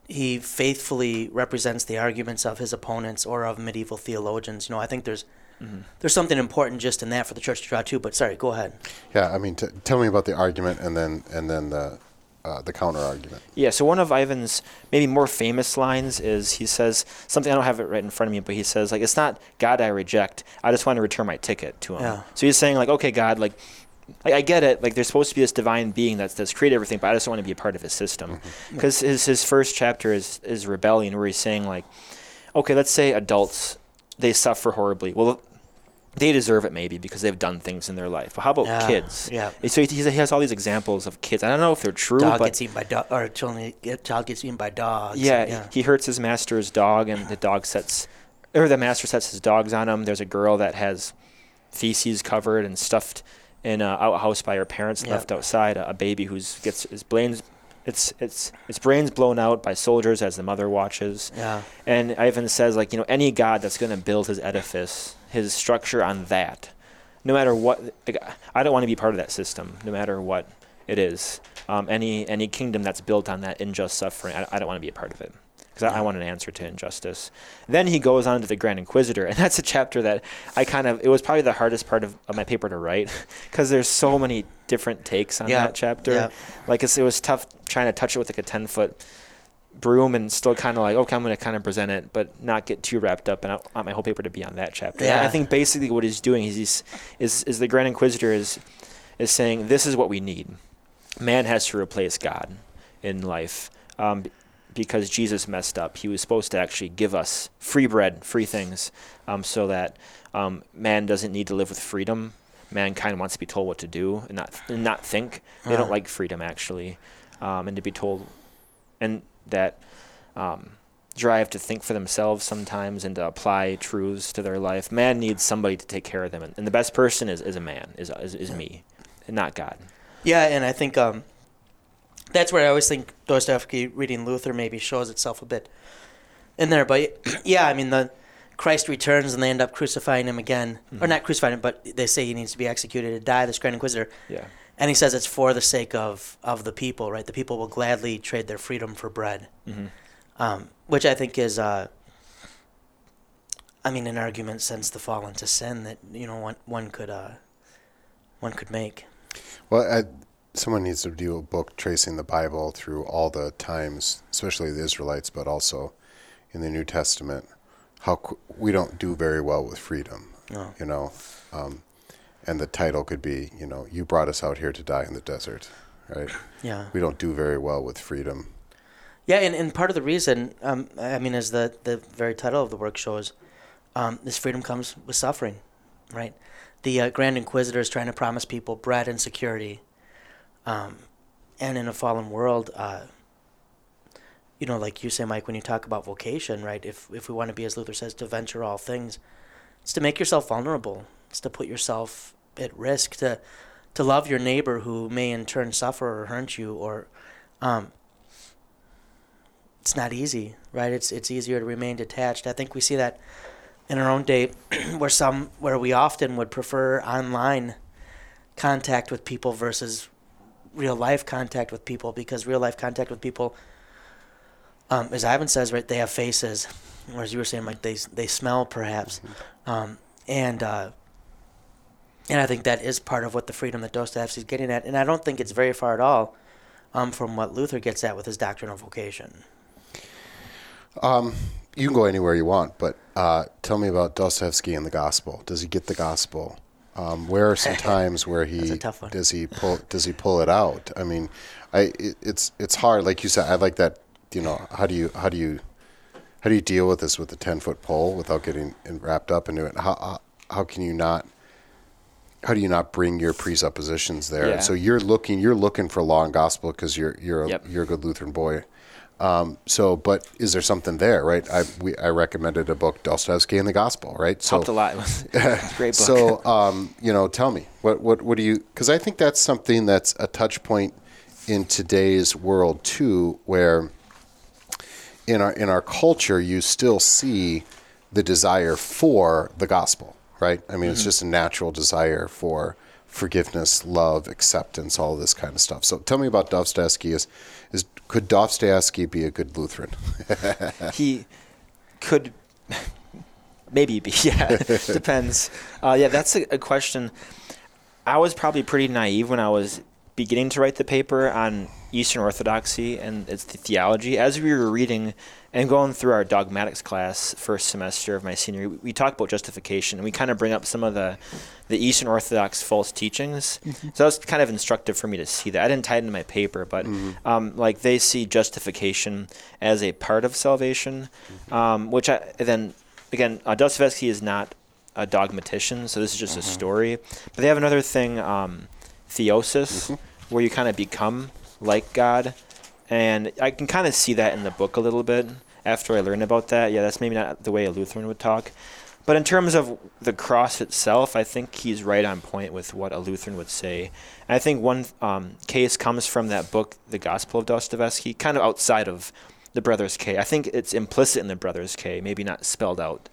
he faithfully represents the arguments of his opponents or of medieval theologians. You know, I think there's there's something important just in that for the church to draw too. But sorry, go ahead. yeah, I mean, t- tell me about the argument, and then and then the uh, the counter argument. yeah so one of ivan's maybe more famous lines is he says something i don't have it right in front of me but he says like it's not god i reject i just want to return my ticket to him Yeah. so he's saying like okay god like I, I get it. Like there's supposed to be this divine being that's that's created everything, but I just don't want to be a part of his system. Mm-hmm. Because his his first chapter is is rebellion, where he's saying like, okay, let's say adults they suffer horribly. Well, they deserve it maybe because they've done things in their life. But how about Yeah, kids? yeah. So he, he has all these examples of kids. I don't know if they're true, Dog but gets eaten by dog, or children, child gets eaten by dogs. yeah, yeah. he hurts his master's dog, and the dog sets, or the master sets his dogs on him. There's a girl that has feces covered and stuffed in an outhouse by her parents, Yep. left outside. A, a baby who's gets his brains, its its its brains blown out by soldiers as the mother watches. Yeah. And Ivan says, like, you know, any god that's going to build his edifice, his structure on that, no matter what, like, I don't want to be part of that system, no matter what it is. Um, any any kingdom that's built on that unjust suffering, I, I don't want to be a part of it. Because I, I want an answer to injustice. Then he goes on to the Grand Inquisitor, and that's a chapter that I kind of, it was probably the hardest part of, of my paper to write because there's so many different takes on Yeah, that chapter. yeah. Like it's, it was tough trying to touch it with like a 10 foot broom and still kind of like, okay, I'm going to kind of present it, but not get too wrapped up. And I want my whole paper to be on that chapter. And I think basically what he's doing is he's, is, is the Grand Inquisitor is, is saying this is what we need. Man has to replace God in life um, because Jesus messed up. He was supposed to actually give us free bread, free things, um, so that um, man doesn't need to live with freedom. Mankind wants to be told what to do and not and not think. They don't like freedom actually, um, and to be told, and that um, drive to think for themselves sometimes and to apply truths to their life. Man needs somebody to take care of them, and, and the best person is, is a man, is, is is me, and not God. Yeah, and I think um, that's where I always think Dostoevsky reading Luther maybe shows itself a bit in there. But yeah, I mean the Christ returns and they end up crucifying him again, or not crucifying him, but they say he needs to be executed to die. This Grand Inquisitor, Yeah. and he says it's for the sake of of the people, right? The people will gladly trade their freedom for bread, hmm um, which I think is. Uh, I mean, an argument since the fall into sin that you know one one could uh, one could make. Well, I, someone needs to do a book tracing the Bible through all the times, especially the Israelites, but also in the New Testament. How qu- we don't do very well with freedom, No. you know, um, and the title could be, you know, you brought us out here to die in the desert, right? Yeah. We don't do very well with freedom. Yeah, and, and part of the reason, um, I mean, as the, the very title of the work shows, um, this freedom comes with suffering, right? The uh, Grand Inquisitor is trying to promise people bread and security. Um, and in a fallen world, uh, you know, like you say, Mike, when you talk about vocation, right? If, if we want to be, as Luther says, to venture all things, it's to make yourself vulnerable. It's to put yourself at risk, to, to love your neighbor who may in turn suffer or hurt you, or um, it's not easy, right? It's it's easier to remain detached. I think we see that in our own day, where some where we often would prefer online contact with people versus real life contact with people because real life contact with people, um, as Ivan says, right, they have faces, or as you were saying, like they they smell perhaps, um, and uh, and I think that is part of what the freedom that Dostoevsky's getting at, and I don't think it's very far at all. Um, from what Luther gets at with his doctrine of vocation. You can go anywhere you want, but uh, tell me about Dostoevsky and the gospel. Does he get the gospel? Um, where are some times where he tough does he pull does he pull it out? I mean, I it, it's it's hard. Like you said, I like that. You know, how do you how do you how do you deal with this with a ten foot pole without getting wrapped up into it? How how, how can you not? How do you not bring your presuppositions there? Yeah. So you're looking you're looking for law and gospel because you're you're a, Yep. you're a good Lutheran boy. Um, so, but is there something there, right? I we, I recommended a book, Dostoevsky and the Gospel, right? So, Helped a lot. it's a great book. so um, you know, tell me what what what do you? Because I think that's something that's a touch point in today's world too, where in our in our culture you still see the desire for the gospel, right? I mean, it's just a natural desire for forgiveness, love, acceptance, all this kind of stuff. So, tell me about Dostoevsky. Is is could Dostoevsky be a good Lutheran? he could maybe be yeah depends. Uh, yeah that's a, a question. I was probably pretty naive when i was beginning to write the paper on eastern orthodoxy and its theology. As we were reading and going through our dogmatics class first semester of my senior year we, we talk about justification and we kind of bring up some of the the eastern orthodox false teachings. So that was kind of instructive for me to see that. I didn't tie it into my paper but um, like they see justification as a part of salvation um, which i then again uh, dostoevsky is not a dogmatician so this is just a story. But they have another thing um, theosis where you kind of become like god and I can kind of see that in the book a little bit after I learned about that. Yeah, that's maybe not the way a Lutheran would talk. But in terms of the cross itself, I think he's right on point with what a Lutheran would say. And I think one um, case comes from that book, The Gospel of Dostoevsky, kind of outside of the Brothers K. I think it's implicit in the Brothers K, maybe not spelled out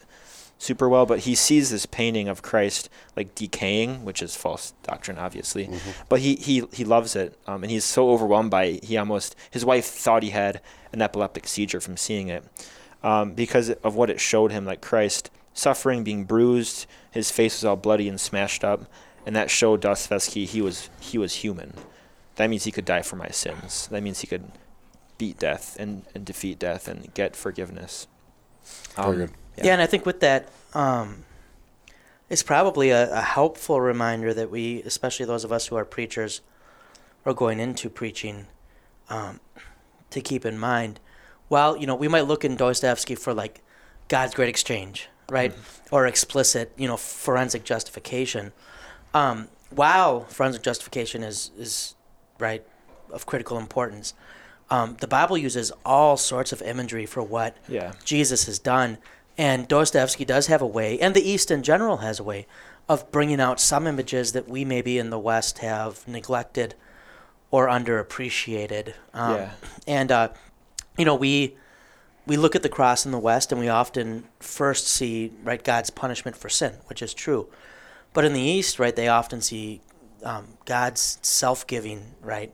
super well, but he sees this painting of Christ like decaying, which is false doctrine, obviously. But he he he loves it, um, and he's so overwhelmed by it. He almost his wife thought he had an epileptic seizure from seeing it, um, because of what it showed him, like Christ suffering, being bruised, his face was all bloody and smashed up, and that showed Dostoevsky he was he was human. That means he could die for my sins. That means he could beat death and, and defeat death and get forgiveness. Um, Very good. Yeah. and I think with that, um, it's probably a, a helpful reminder that we, especially those of us who are preachers or going into preaching, um, to keep in mind. While you know we might look in Dostoevsky for like God's great exchange, right, or explicit, you know, forensic justification. Um, while forensic justification is is right of critical importance, um, the Bible uses all sorts of imagery for what Yeah. Jesus has done. And Dostoevsky does have a way, and the East in general has a way, of bringing out some images that we maybe in the West have neglected or underappreciated. Um, Yeah. And, uh, you know, we we look at the cross in the West and we often first see, right, God's punishment for sin, which is true. But in the East, right, they often see um, God's self-giving, right,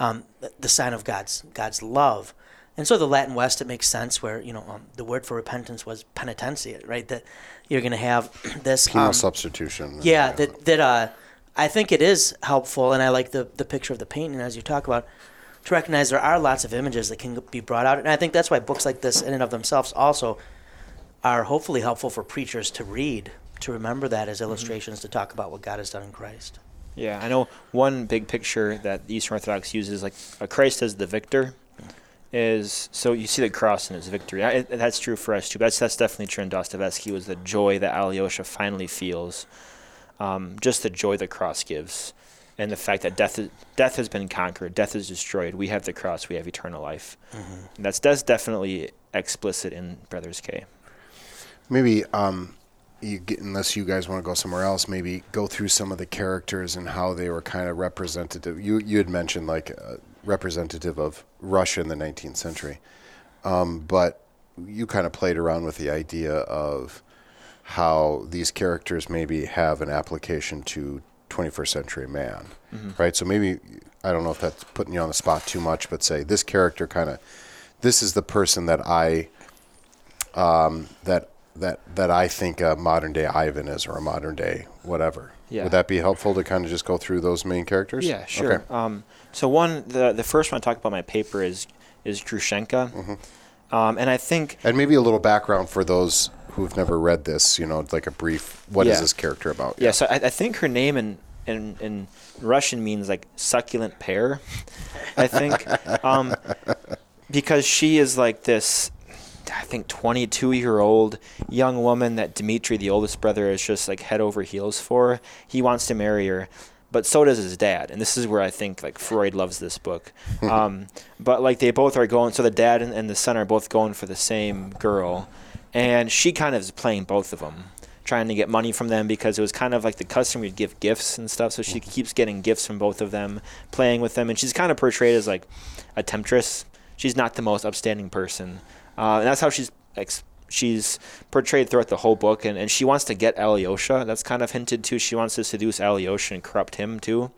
um, the- the sign of God's God's love. And so the Latin West, it makes sense where you know um, the word for repentance was penitentia, right? That you're going to have this Penal um, substitution. yeah, that that uh, I think it is helpful, and I like the the picture of the painting as you talk about to recognize there are lots of images that can be brought out, and I think that's why books like this, in and of themselves, also are hopefully helpful for preachers to read to remember that as illustrations to talk about what God has done in Christ. Yeah, I know one big picture that the Eastern Orthodox uses, like uh, Christ as the victor, is so you see the cross in his victory. I, that's true for us too. That's that's definitely true in Dostoevsky. Was the joy that Alyosha finally feels, um, just the joy the cross gives, and the fact that death is, death has been conquered, death is destroyed. We have the cross. We have eternal life. And that's that's definitely explicit in Brothers K. Maybe, um, you get, unless you guys want to go somewhere else, maybe go through some of the characters and how they were kind of representative. You you had mentioned like uh, representative of Russia in the 19th century, um, but you kind of played around with the idea of how these characters maybe have an application to 21st century man, right? So maybe I don't know if that's putting you on the spot too much, but say this character kind of this is the person that I um, that that that I think a modern day Ivan is or a modern day whatever. Yeah. Would that be helpful to kind of just go through those main characters? Yeah, sure. Okay. Um, so one, the the first one I talk about in my paper is is Grushenka, Mm-hmm. um, and I think And maybe a little background for those who've never read this. You know, like a brief. What is Yeah. this character about? yeah. So I, I think her name in, in in Russian means like succulent pear. I think um, because she is like this. I think 22 year old young woman that Dmitri, the oldest brother, is just like head over heels for. He wants to marry her, but so does his dad. And this is where I think like Freud loves this book. um, but like they both are going, so the dad and, and the son are both going for the same girl, and she kind of is playing both of them, trying to get money from them because it was kind of like the custom would give gifts and stuff. So she keeps getting gifts from both of them, playing with them, and she's kind of portrayed as like a temptress. She's not the most upstanding person, uh, and that's how she's ex- she's portrayed throughout the whole book. And, and she wants to get Alyosha. That's kind of hinted to. She wants to seduce Alyosha and corrupt him too.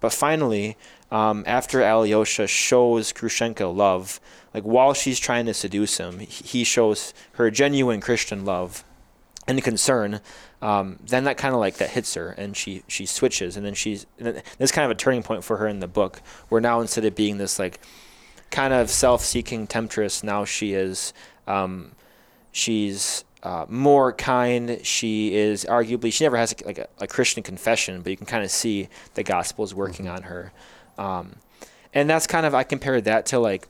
But finally, um, after Alyosha shows Grushenka love, like while she's trying to seduce him, he- shows her genuine Christian love and concern, um, then that kind of like that hits her, and she she switches, and then she's this kind of a turning point for her in the book, where now instead of being this like kind of self-seeking temptress, now she is um, she's uh, more kind. She is arguably she never has like a, a Christian confession, but you can kind of see the gospel is working on her, um, and that's kind of I compared that to like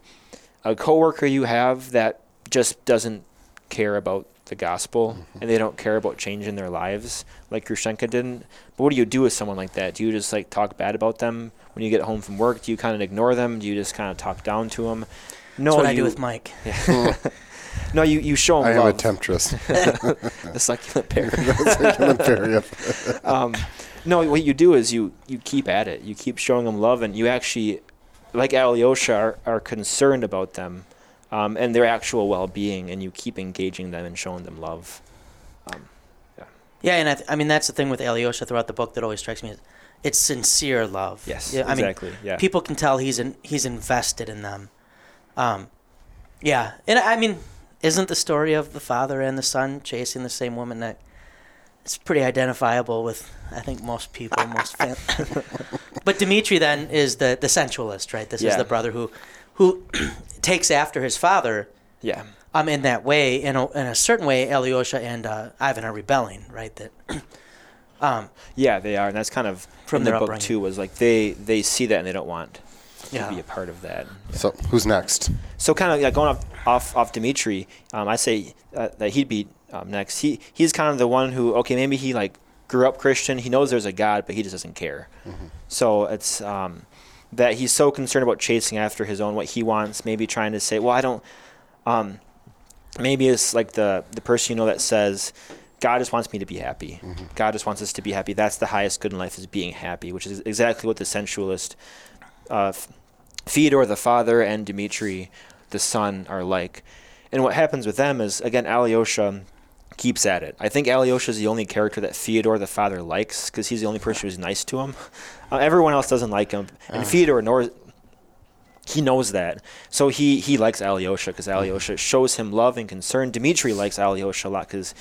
a coworker you have that just doesn't care about the gospel and they don't care about changing their lives like Grushenka didn't. But what do you do with someone like that? Do you just like talk bad about them when you get home from work? Do you kind of ignore them? Do you just kind of talk down to them? No, That's what I do with Mike. no, you, you show them I am a temptress. the succulent pear. Very- um, no, what you do is you you keep at it. You keep showing them love, and you actually, like Alyosha, are, are concerned about them um, and their actual well-being, and you keep engaging them and showing them love. Yeah, and I, th- I mean that's the thing with Alyosha throughout the book that always strikes me. Is it's sincere love. Yes, Yeah, I exactly. mean, yeah. people can tell he's in, he's invested in them. Um, yeah, and I mean, isn't the story of the father and the son chasing the same woman that it's pretty identifiable with I think most people, most fam- But Dimitri then is the the sensualist, right? This is the brother who who takes after his father yeah. um, in that way, in a, in a certain way, Alyosha and uh, Ivan are rebelling, right? That, um, Yeah, they are, and that's kind of From the their book upbringing. too. Was like they they see that and they don't want Yeah. to be a part of that. So who's next? So kind of like going off off, off Dimitri, um, I say uh, that he'd be um, next. He he's kind of the one who okay maybe he like grew up Christian. He knows there's a God, but he just doesn't care. So it's um, that he's so concerned about chasing after his own what he wants. Maybe trying to say, well, I don't. Um, maybe it's like the the person you know that says. God just wants me to be happy. God just wants us to be happy. That's the highest good in life is being happy, which is exactly what the sensualist uh, Fyodor the father and Dmitri the son are like. And what happens with them is again Alyosha keeps at it. I think Alyosha is the only character that Fyodor the father likes because he's the only person who's nice to him. Uh, everyone else doesn't like him, and Fyodor nor he knows that. So he he likes Alyosha because Alyosha shows him love and concern. Dmitri likes Alyosha a lot because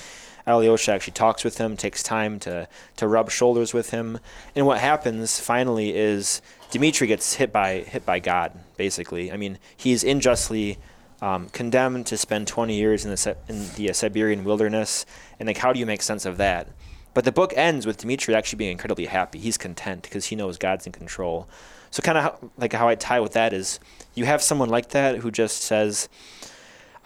Alyosha actually talks with him, takes time to to rub shoulders with him. And what happens finally is Dmitri gets hit by hit by God. Basically, I mean he's unjustly um, condemned to spend 20 years in the in the uh, Siberian wilderness. And like, how do you make sense of that? But the book ends with Dmitri actually being incredibly happy. He's content because he knows God's in control. So kind of like how I tie with that is you have someone like that who just says,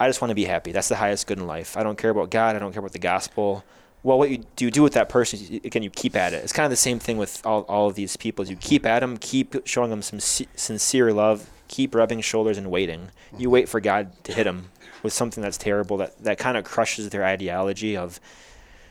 I just want to be happy. That's the highest good in life. I don't care about God. I don't care about the gospel. Well, what you do you do with that person? Again, you keep at it. It's kind of the same thing with all, all of these people. Is you keep at them, keep showing them some sincere love, keep rubbing shoulders and waiting. You wait for God to hit them with something that's terrible that, that kind of crushes their ideology of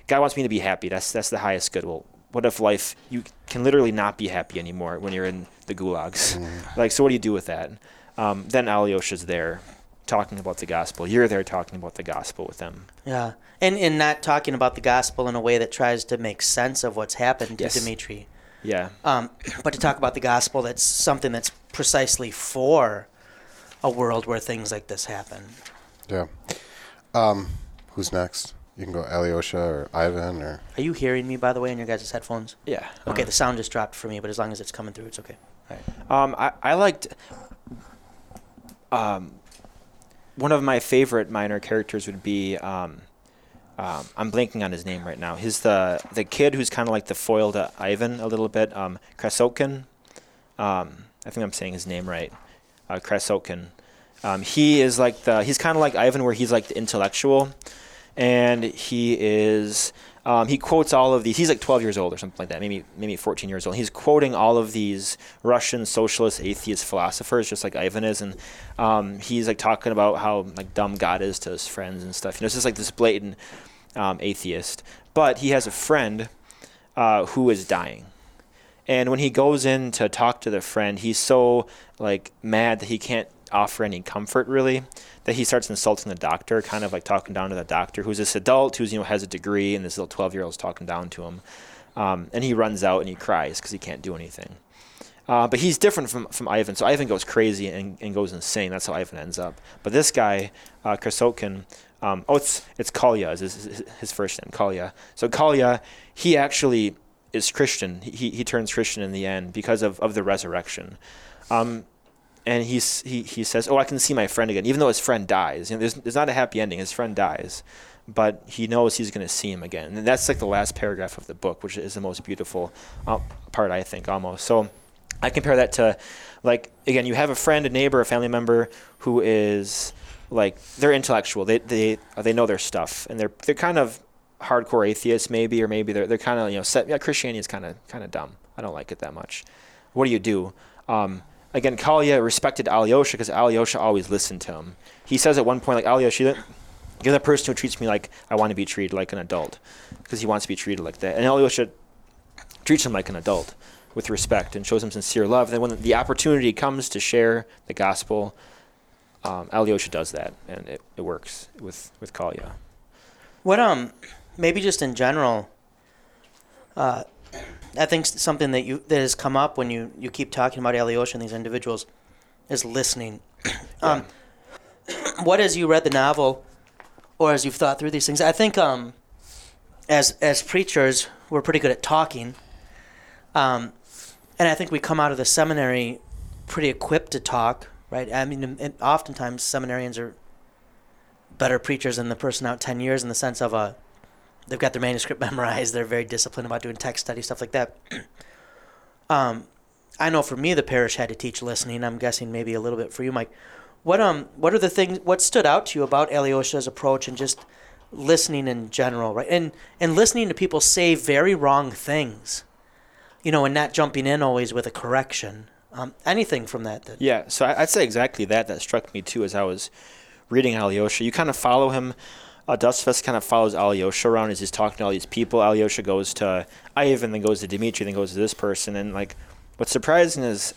God wants me to be happy. That's that's the highest good. Well, what if life you can literally not be happy anymore when you're in the gulags? Like, so what do you do with that? Um, then Alyosha's there talking about the gospel. You're there talking about the gospel with them. yeah, and and not talking about the gospel in a way that tries to make sense of what's happened Yes. to Dimitri, Yeah. um, but to talk about the gospel that's something that's precisely for a world where things like this happen. Yeah. Um, who's next? You can go Alyosha or Ivan or Are you hearing me, by the way, in your guys' headphones? Yeah. Okay, the sound just dropped for me, but as long as it's coming through, it's okay. All right. Um, I, I liked um, one of my favorite minor characters would be um, um, I'm blanking on his name right now. He's the the kid who's kind of like the foil to Ivan a little bit. Um, Krasotkin. Um, I think I'm saying his name right. Uh, Krasotkin. Um, he is like the he's kind of like Ivan, where he's like the intellectual, and he is um, he quotes all of these. He's like 12 years old or something like that, maybe maybe 14 years old. He's quoting all of these Russian socialist, atheist philosophers, just like Ivan is, and um, he's like talking about how like dumb God is to his friends and stuff. You know, it's just like this blatant um, atheist. But he has a friend uh, who is dying. And when he goes in to talk to the friend, he's so like mad that he can't offer any comfort really that he starts insulting the doctor, kind of like talking down to the doctor, who's this adult who's you know has a degree, and this little twelve year old's talking down to him. Um, and he runs out and he cries because he can't do anything. Uh, but he's different from, from Ivan. So Ivan goes crazy and, and goes insane. That's how Ivan ends up. But this guy, uh, um, oh, it's it's Kolya is his, his- his first name, Kolya. So Kolya, he actually is Christian. He, he turns Christian in the end because of, of the resurrection. Um, and he's, he, he says, oh, I can see my friend again, even though his friend dies. You know, there's, there's not a happy ending. His friend dies, but he knows he's going to see him again. And that's like the last paragraph of the book, which is the most beautiful uh, part, I think, almost. So I compare that to, like, again, you have a friend, a neighbor, a family member who is like they're intellectual. They they they know their stuff, and they're they're kind of hardcore atheists, maybe, or maybe they're they're kind of you know set. Yeah, Christianity is kind of kind of dumb. I don't like it that much. What do you do? Um, again, Kolya respected Alyosha because Alyosha always listened to him. He says at one point, like Alyosha, you're the person who treats me like I want to be treated like an adult, because he wants to be treated like that. And Alyosha treats him like an adult with respect and shows him sincere love. then when the opportunity comes to share the gospel, um, Alyosha does that, and it, it works with with Kolya. What um, maybe just in general, uh, I think something that you that has come up when you, you keep talking about Alyosha and these individuals is listening. um, what as you read the novel, or as you've thought through these things, I think um, as as preachers we're pretty good at talking, um, and I think we come out of the seminary pretty equipped to talk, right? I mean, and oftentimes seminarians are better preachers than the person out 10 years in the sense of uh, they've got their manuscript memorized they're very disciplined about doing text study stuff like that um, i know for me the parish had to teach listening i'm guessing maybe a little bit for you mike what um what are the things what stood out to you about Alyosha's approach and just listening in general right and and listening to people say very wrong things you know and not jumping in always with a correction um, anything from that, that Yeah, so I'd say exactly that. That struck me too as I was reading Alyosha. You kind of follow him. Uh, Dostoevsky kind of follows Alyosha around as he's talking to all these people. Alyosha goes to Ivan, then goes to Dimitri, then goes to this person. And like, what's surprising is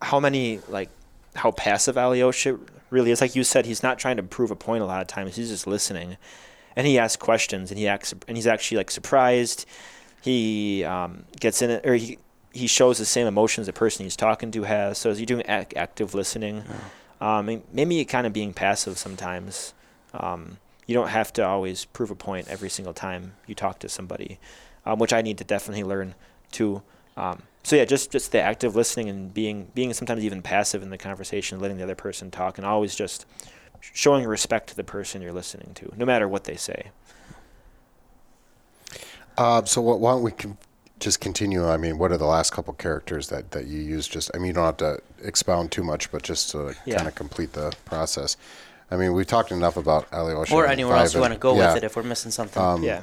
how many like how passive Alyosha really is. Like you said, he's not trying to prove a point a lot of times. He's just listening, and he asks questions, and he acts, and he's actually like surprised. He um, gets in it, or he he shows the same emotions the person he's talking to has. So is he doing ac- active listening? Um, and maybe kind of being passive sometimes. Um, you don't have to always prove a point every single time you talk to somebody, um, which I need to definitely learn too. Um, so yeah, just just the active listening and being being sometimes even passive in the conversation, letting the other person talk, and always just showing respect to the person you're listening to, no matter what they say. Uh, so what, why don't we con- just continue? I mean, what are the last couple characters that, that you use? Just I mean, you don't have to expound too much, but just to Yeah. kind of complete the process. I mean, we've talked enough about Alyosha. or and anywhere else you want to go Yeah. with it if we're missing something Um, Yeah.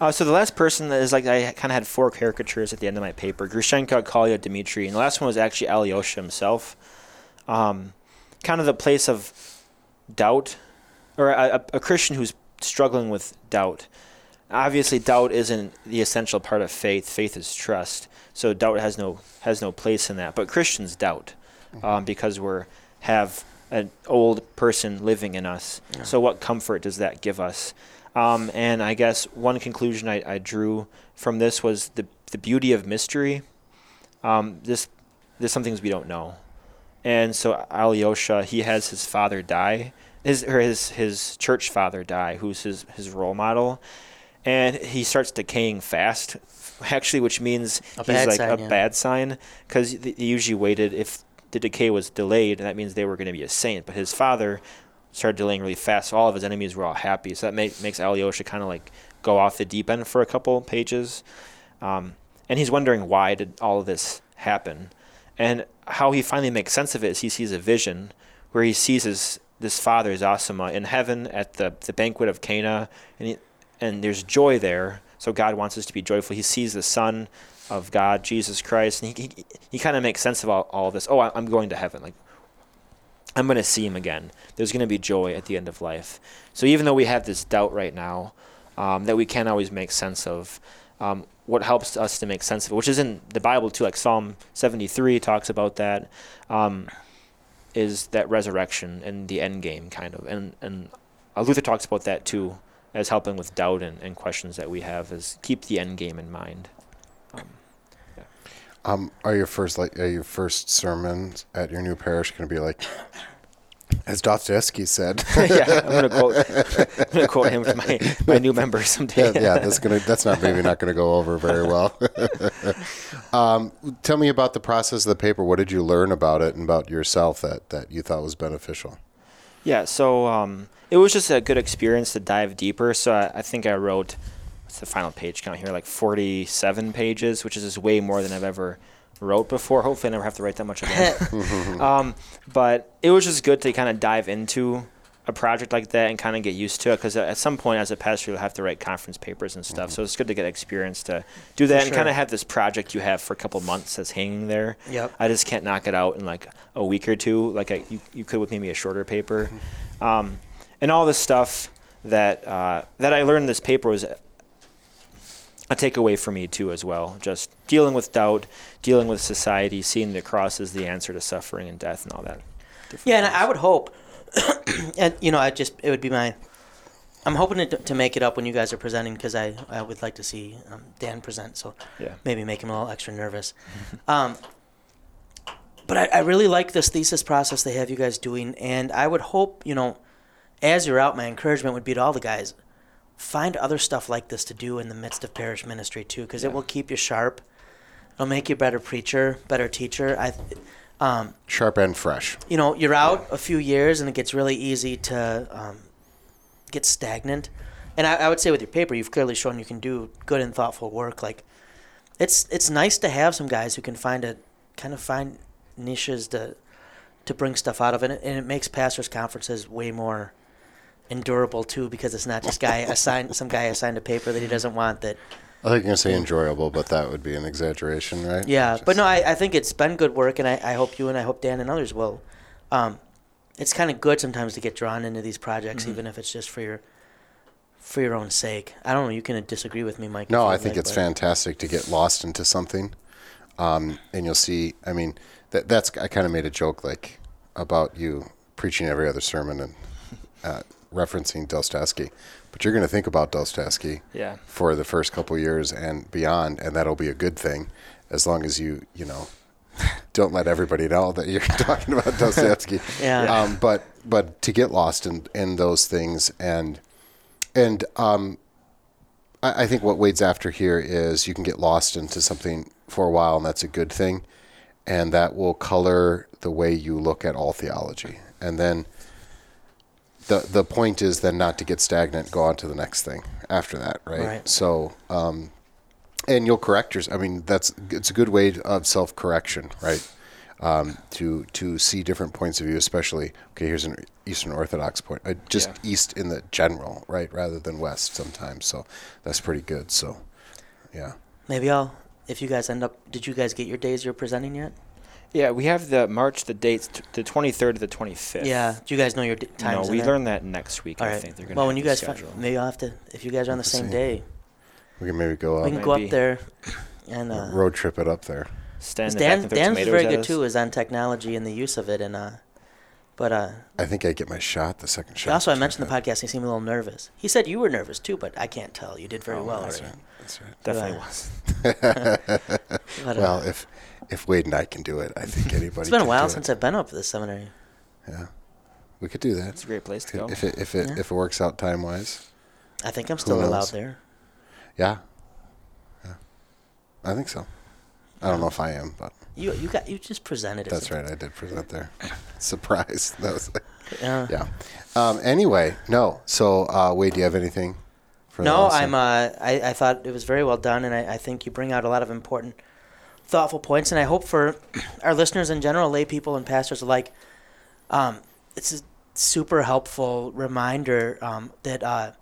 Uh, so the last person that is like I kind of had four caricatures at the end of my paper: Grushenka, Kolya, Dmitri, and the last one was actually Alyosha himself. Um, kind of the place of doubt, or a, a, a Christian who's struggling with doubt. Obviously, doubt isn't the essential part of faith. Faith is trust. So doubt has no has no place in that. But Christians doubt um, because we're have an old person living in us. So what comfort does that give us? Um, and I guess one conclusion I, I drew from this was the the beauty of mystery. Um, this there's some things we don't know, and so Alyosha he has his father die, his or his his church father die, who's his his role model, and he starts decaying fast. Actually, which means A he's like sign, a yeah. bad sign because they usually waited if the decay was delayed, and that means they were going to be a saint. But his father started delaying really fast, so all of his enemies were all happy. So that make, makes Alyosha kind of like go off the deep end for a couple pages, um, and he's wondering why did all of this happen, and how he finally makes sense of it is he sees a vision where he sees his this father Zosima in heaven at the the banquet of Cana, and he, and there's joy there. So God wants us to be joyful. He sees the Son of God, Jesus Christ, and he he, he kind of makes sense of all, all this. Oh, I- I'm going to heaven. Like I'm going to see him again. There's going to be joy at the end of life. So even though we have this doubt right now um, that we can't always make sense of, um, what helps us to make sense of it, which is in the Bible too, like Psalm 73 talks about that, um, is that resurrection and the end game kind of. And and Luther talks about that too, as helping with doubt and, and questions that we have, is keep the end game in mind. Um, are your first like are your first sermons at your new parish going to be like, as Dostoevsky said? yeah, I'm gonna quote. I'm gonna quote him to my, my new members someday. yeah, yeah, that's gonna that's not maybe not gonna go over very well. um, tell me about the process of the paper. What did you learn about it and about yourself that that you thought was beneficial? Yeah, so um, it was just a good experience to dive deeper. So I, I think I wrote, what's the final page count here? Like 47 pages, which is just way more than I've ever wrote before. Hopefully, I never have to write that much again. um, but it was just good to kind of dive into a project like that and kind of get used to it because at some point as a pastor you'll have to write conference papers and stuff so it's good to get experience to do that and sure. kind of have this project you have for a couple months that's hanging there Yep. I just can't knock it out in like a week or two, like I, you, you could with maybe a shorter paper. Um, and all this stuff that uh, that I learned in this paper was a takeaway for me too, as well. Just dealing with doubt, dealing with society, seeing the cross as the answer to suffering and death and all that. Yeah, and. I would hope, and you know, I just it would be my I'm hoping to, to make it up when you guys are presenting because I, I would like to see um, Dan present. So Yeah. maybe make him a little extra nervous. um, but I, I really like this thesis process they have you guys doing, and I would hope you know, as you're out, my encouragement would be to all the guys, find other stuff like this to do in the midst of parish ministry too, because it will keep you sharp. It'll make you a better preacher, better teacher. I, um, Sharp and fresh. you know, you're out a few years and it gets really easy to um, get stagnant. And I, I would say with your paper, you've clearly shown you can do good and thoughtful work. Like, it's it's nice to have some guys who can find a kind of find niches to to bring stuff out of and it, and it makes pastors' conferences way more endurable too, because it's not just guy assigned some guy assigned a paper that he doesn't want that I think you're gonna say enjoyable, but that would be an exaggeration, right? Yeah, Just- but no, I, I think it's been good work, and I, I hope you and I hope Dan and others will. Um, it's kind of good sometimes to get drawn into these projects, even if it's just for your for your own sake. I don't know. You can disagree with me, Mike. No, I think like, it's but- fantastic to get lost into something, um, and you'll see. I mean, that that's I kind of made a joke like about you preaching every other sermon and uh, referencing Dostoevsky, but you're going to think about Dostoevsky Yeah. for the first couple years and beyond, and that'll be a good thing, as long as you you know don't let everybody know that you're talking about Dostoevsky. Yeah. Um, but but to get lost in in those things and and um, I, I think what Wade's after here is you can get lost into something for a while, and that's a good thing, and that will color the way you look at all theology, and then. The, the point is then not to get stagnant, go on to the next thing after that, right? Right. So, um, and you'll correct yours. I mean, that's it's a good way of self correction, right? Um, to to see different points of view, especially okay. Here's an Eastern Orthodox point, uh, just Yeah. East in the general, right, rather than West sometimes. So that's pretty good. So, yeah, Maybe I'll. If you guys end up, did you guys get your days you're presenting yet? Yeah, we have the March the dates t- the 23rd to the 25th. Yeah. Do you guys know your d- times? No, we there? learn that next week. All I think they're gonna. well, when you the guys find, schedule. maybe I'll have to. If you guys are on the Let's same day, we can maybe go up. we up, can go maybe. up there and. Uh, road trip it up there. stand in the back Dan and throw Dan's tomatoes very at good us. too. Is on technology and the use of it, and uh, but uh, I think I get my shot, the second shot. also I mentioned the podcast. He seemed a little nervous. He said you were nervous too, but I can't tell. You did very Oh, well That's already. right. That's right. Definitely Yeah. was. But, uh, Well, if if Wade and I can do it, I think anybody. it's been a while since it. I've been up to the seminary. Yeah, we could do that It's a great place to go. if it if it Yeah. if it works out time wise. I think I'm still allowed there. Yeah. Yeah. I think so. I don't know if I am, but You you got you just presented that's right. I did present there. Surprise. That was Yeah. yeah. Um, anyway, no. So uh, Wade, do you have anything? For No. I'm. Uh, I I thought it was very well done, and I, I think you bring out a lot of important, thoughtful points, and I hope for our listeners in general, lay people and pastors alike, um, it's a super helpful reminder um, that uh,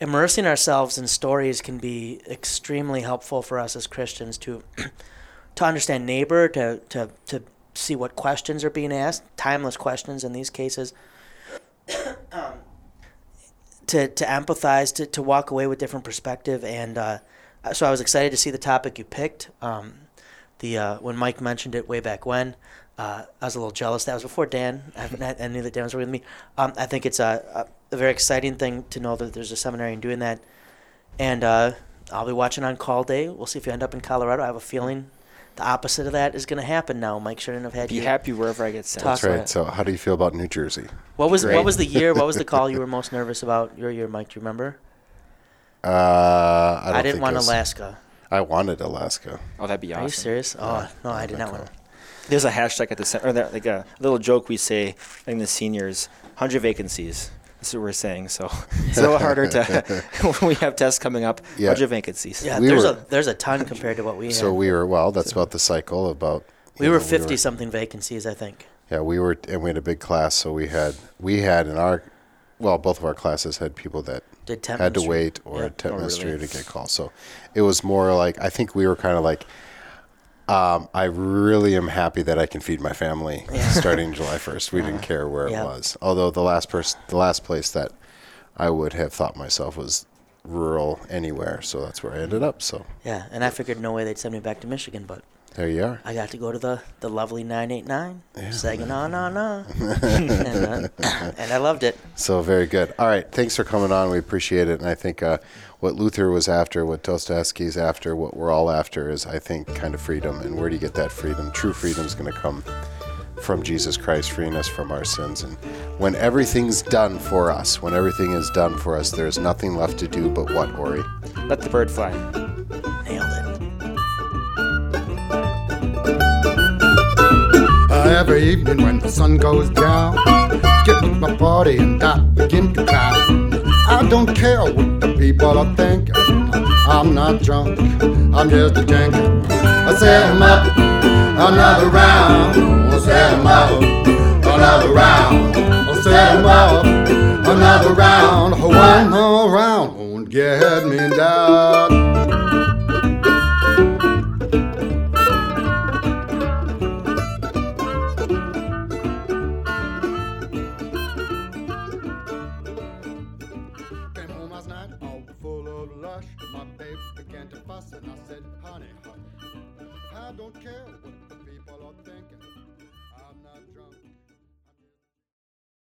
immersing ourselves in stories can be extremely helpful for us as Christians to to understand neighbor, to to to see what questions are being asked, timeless questions in these cases. um, to, to empathize, to, to walk away with different perspective, and uh, so I was excited to see the topic you picked. Um, the uh, when Mike mentioned it way back when, uh, I was a little jealous. That was before Dan. I, haven't had- I knew that Dan was with me. Um, I think it's a, a, a very exciting thing to know that there's a seminarian doing that, and uh, I'll be watching on call day. We'll see if you end up in Colorado. I have a feeling the opposite of that is going to happen now. Mike shouldn't have had Be you. Be happy wherever I get sent. That's right. So, how do you feel about New Jersey? What was Great. what was the year? What was the call you were most nervous about? Your year, Mike. Do you remember? Uh, I, don't I, didn't think want was- Alaska. I wanted Alaska. Oh, that'd be awesome. Are you serious? Oh no, I did not want. to. There's a hashtag at the center, or that, like a little joke we say in the seniors: 100 vacancies. That's what we're saying. So it's a little harder to when we have tests coming up. Yeah. 100 vacancies. Yeah, We there's were- a there's a ton compared to what we had. So we were well. That's about the cycle. About we were know, fifty something vacancies, I think. Yeah, we were, and we had a big class, so we had we had in our, well, both of our classes had people that Did temp had to wait or Yeah. a temp Oh, really? to get called. So it was more like I think we were kind of like, um, I really am happy that I can feed my family starting July first. We didn't care where Yeah. it was. Although the last person, the last place that I would have thought myself was rural anywhere. So that's where I ended up. So Yeah, and I figured no way they'd send me back to Michigan, but there you are. I got to go to the, the lovely 989, Saginaw, na na, and, uh, and I loved it. So very good. All right, thanks for coming on. We appreciate it. And I think uh, what Luther was after, what Dostoevsky's after, what we're all after is, I think, kind of freedom. And where do you get that freedom? True freedom is going to come from Jesus Christ, freeing us from our sins. And when everything's done for us, when everything is done for us, there's nothing left to do but what, Ori? Let the bird fly. Nailed it. Uh, every evening when the sun goes down, get with my party and I begin to cry. I don't care what the people are thinking. I'm not drunk, I'm just a drinker. I set 'em up another round. I set 'em up another round. I set 'em up another round. One more round won't get me down.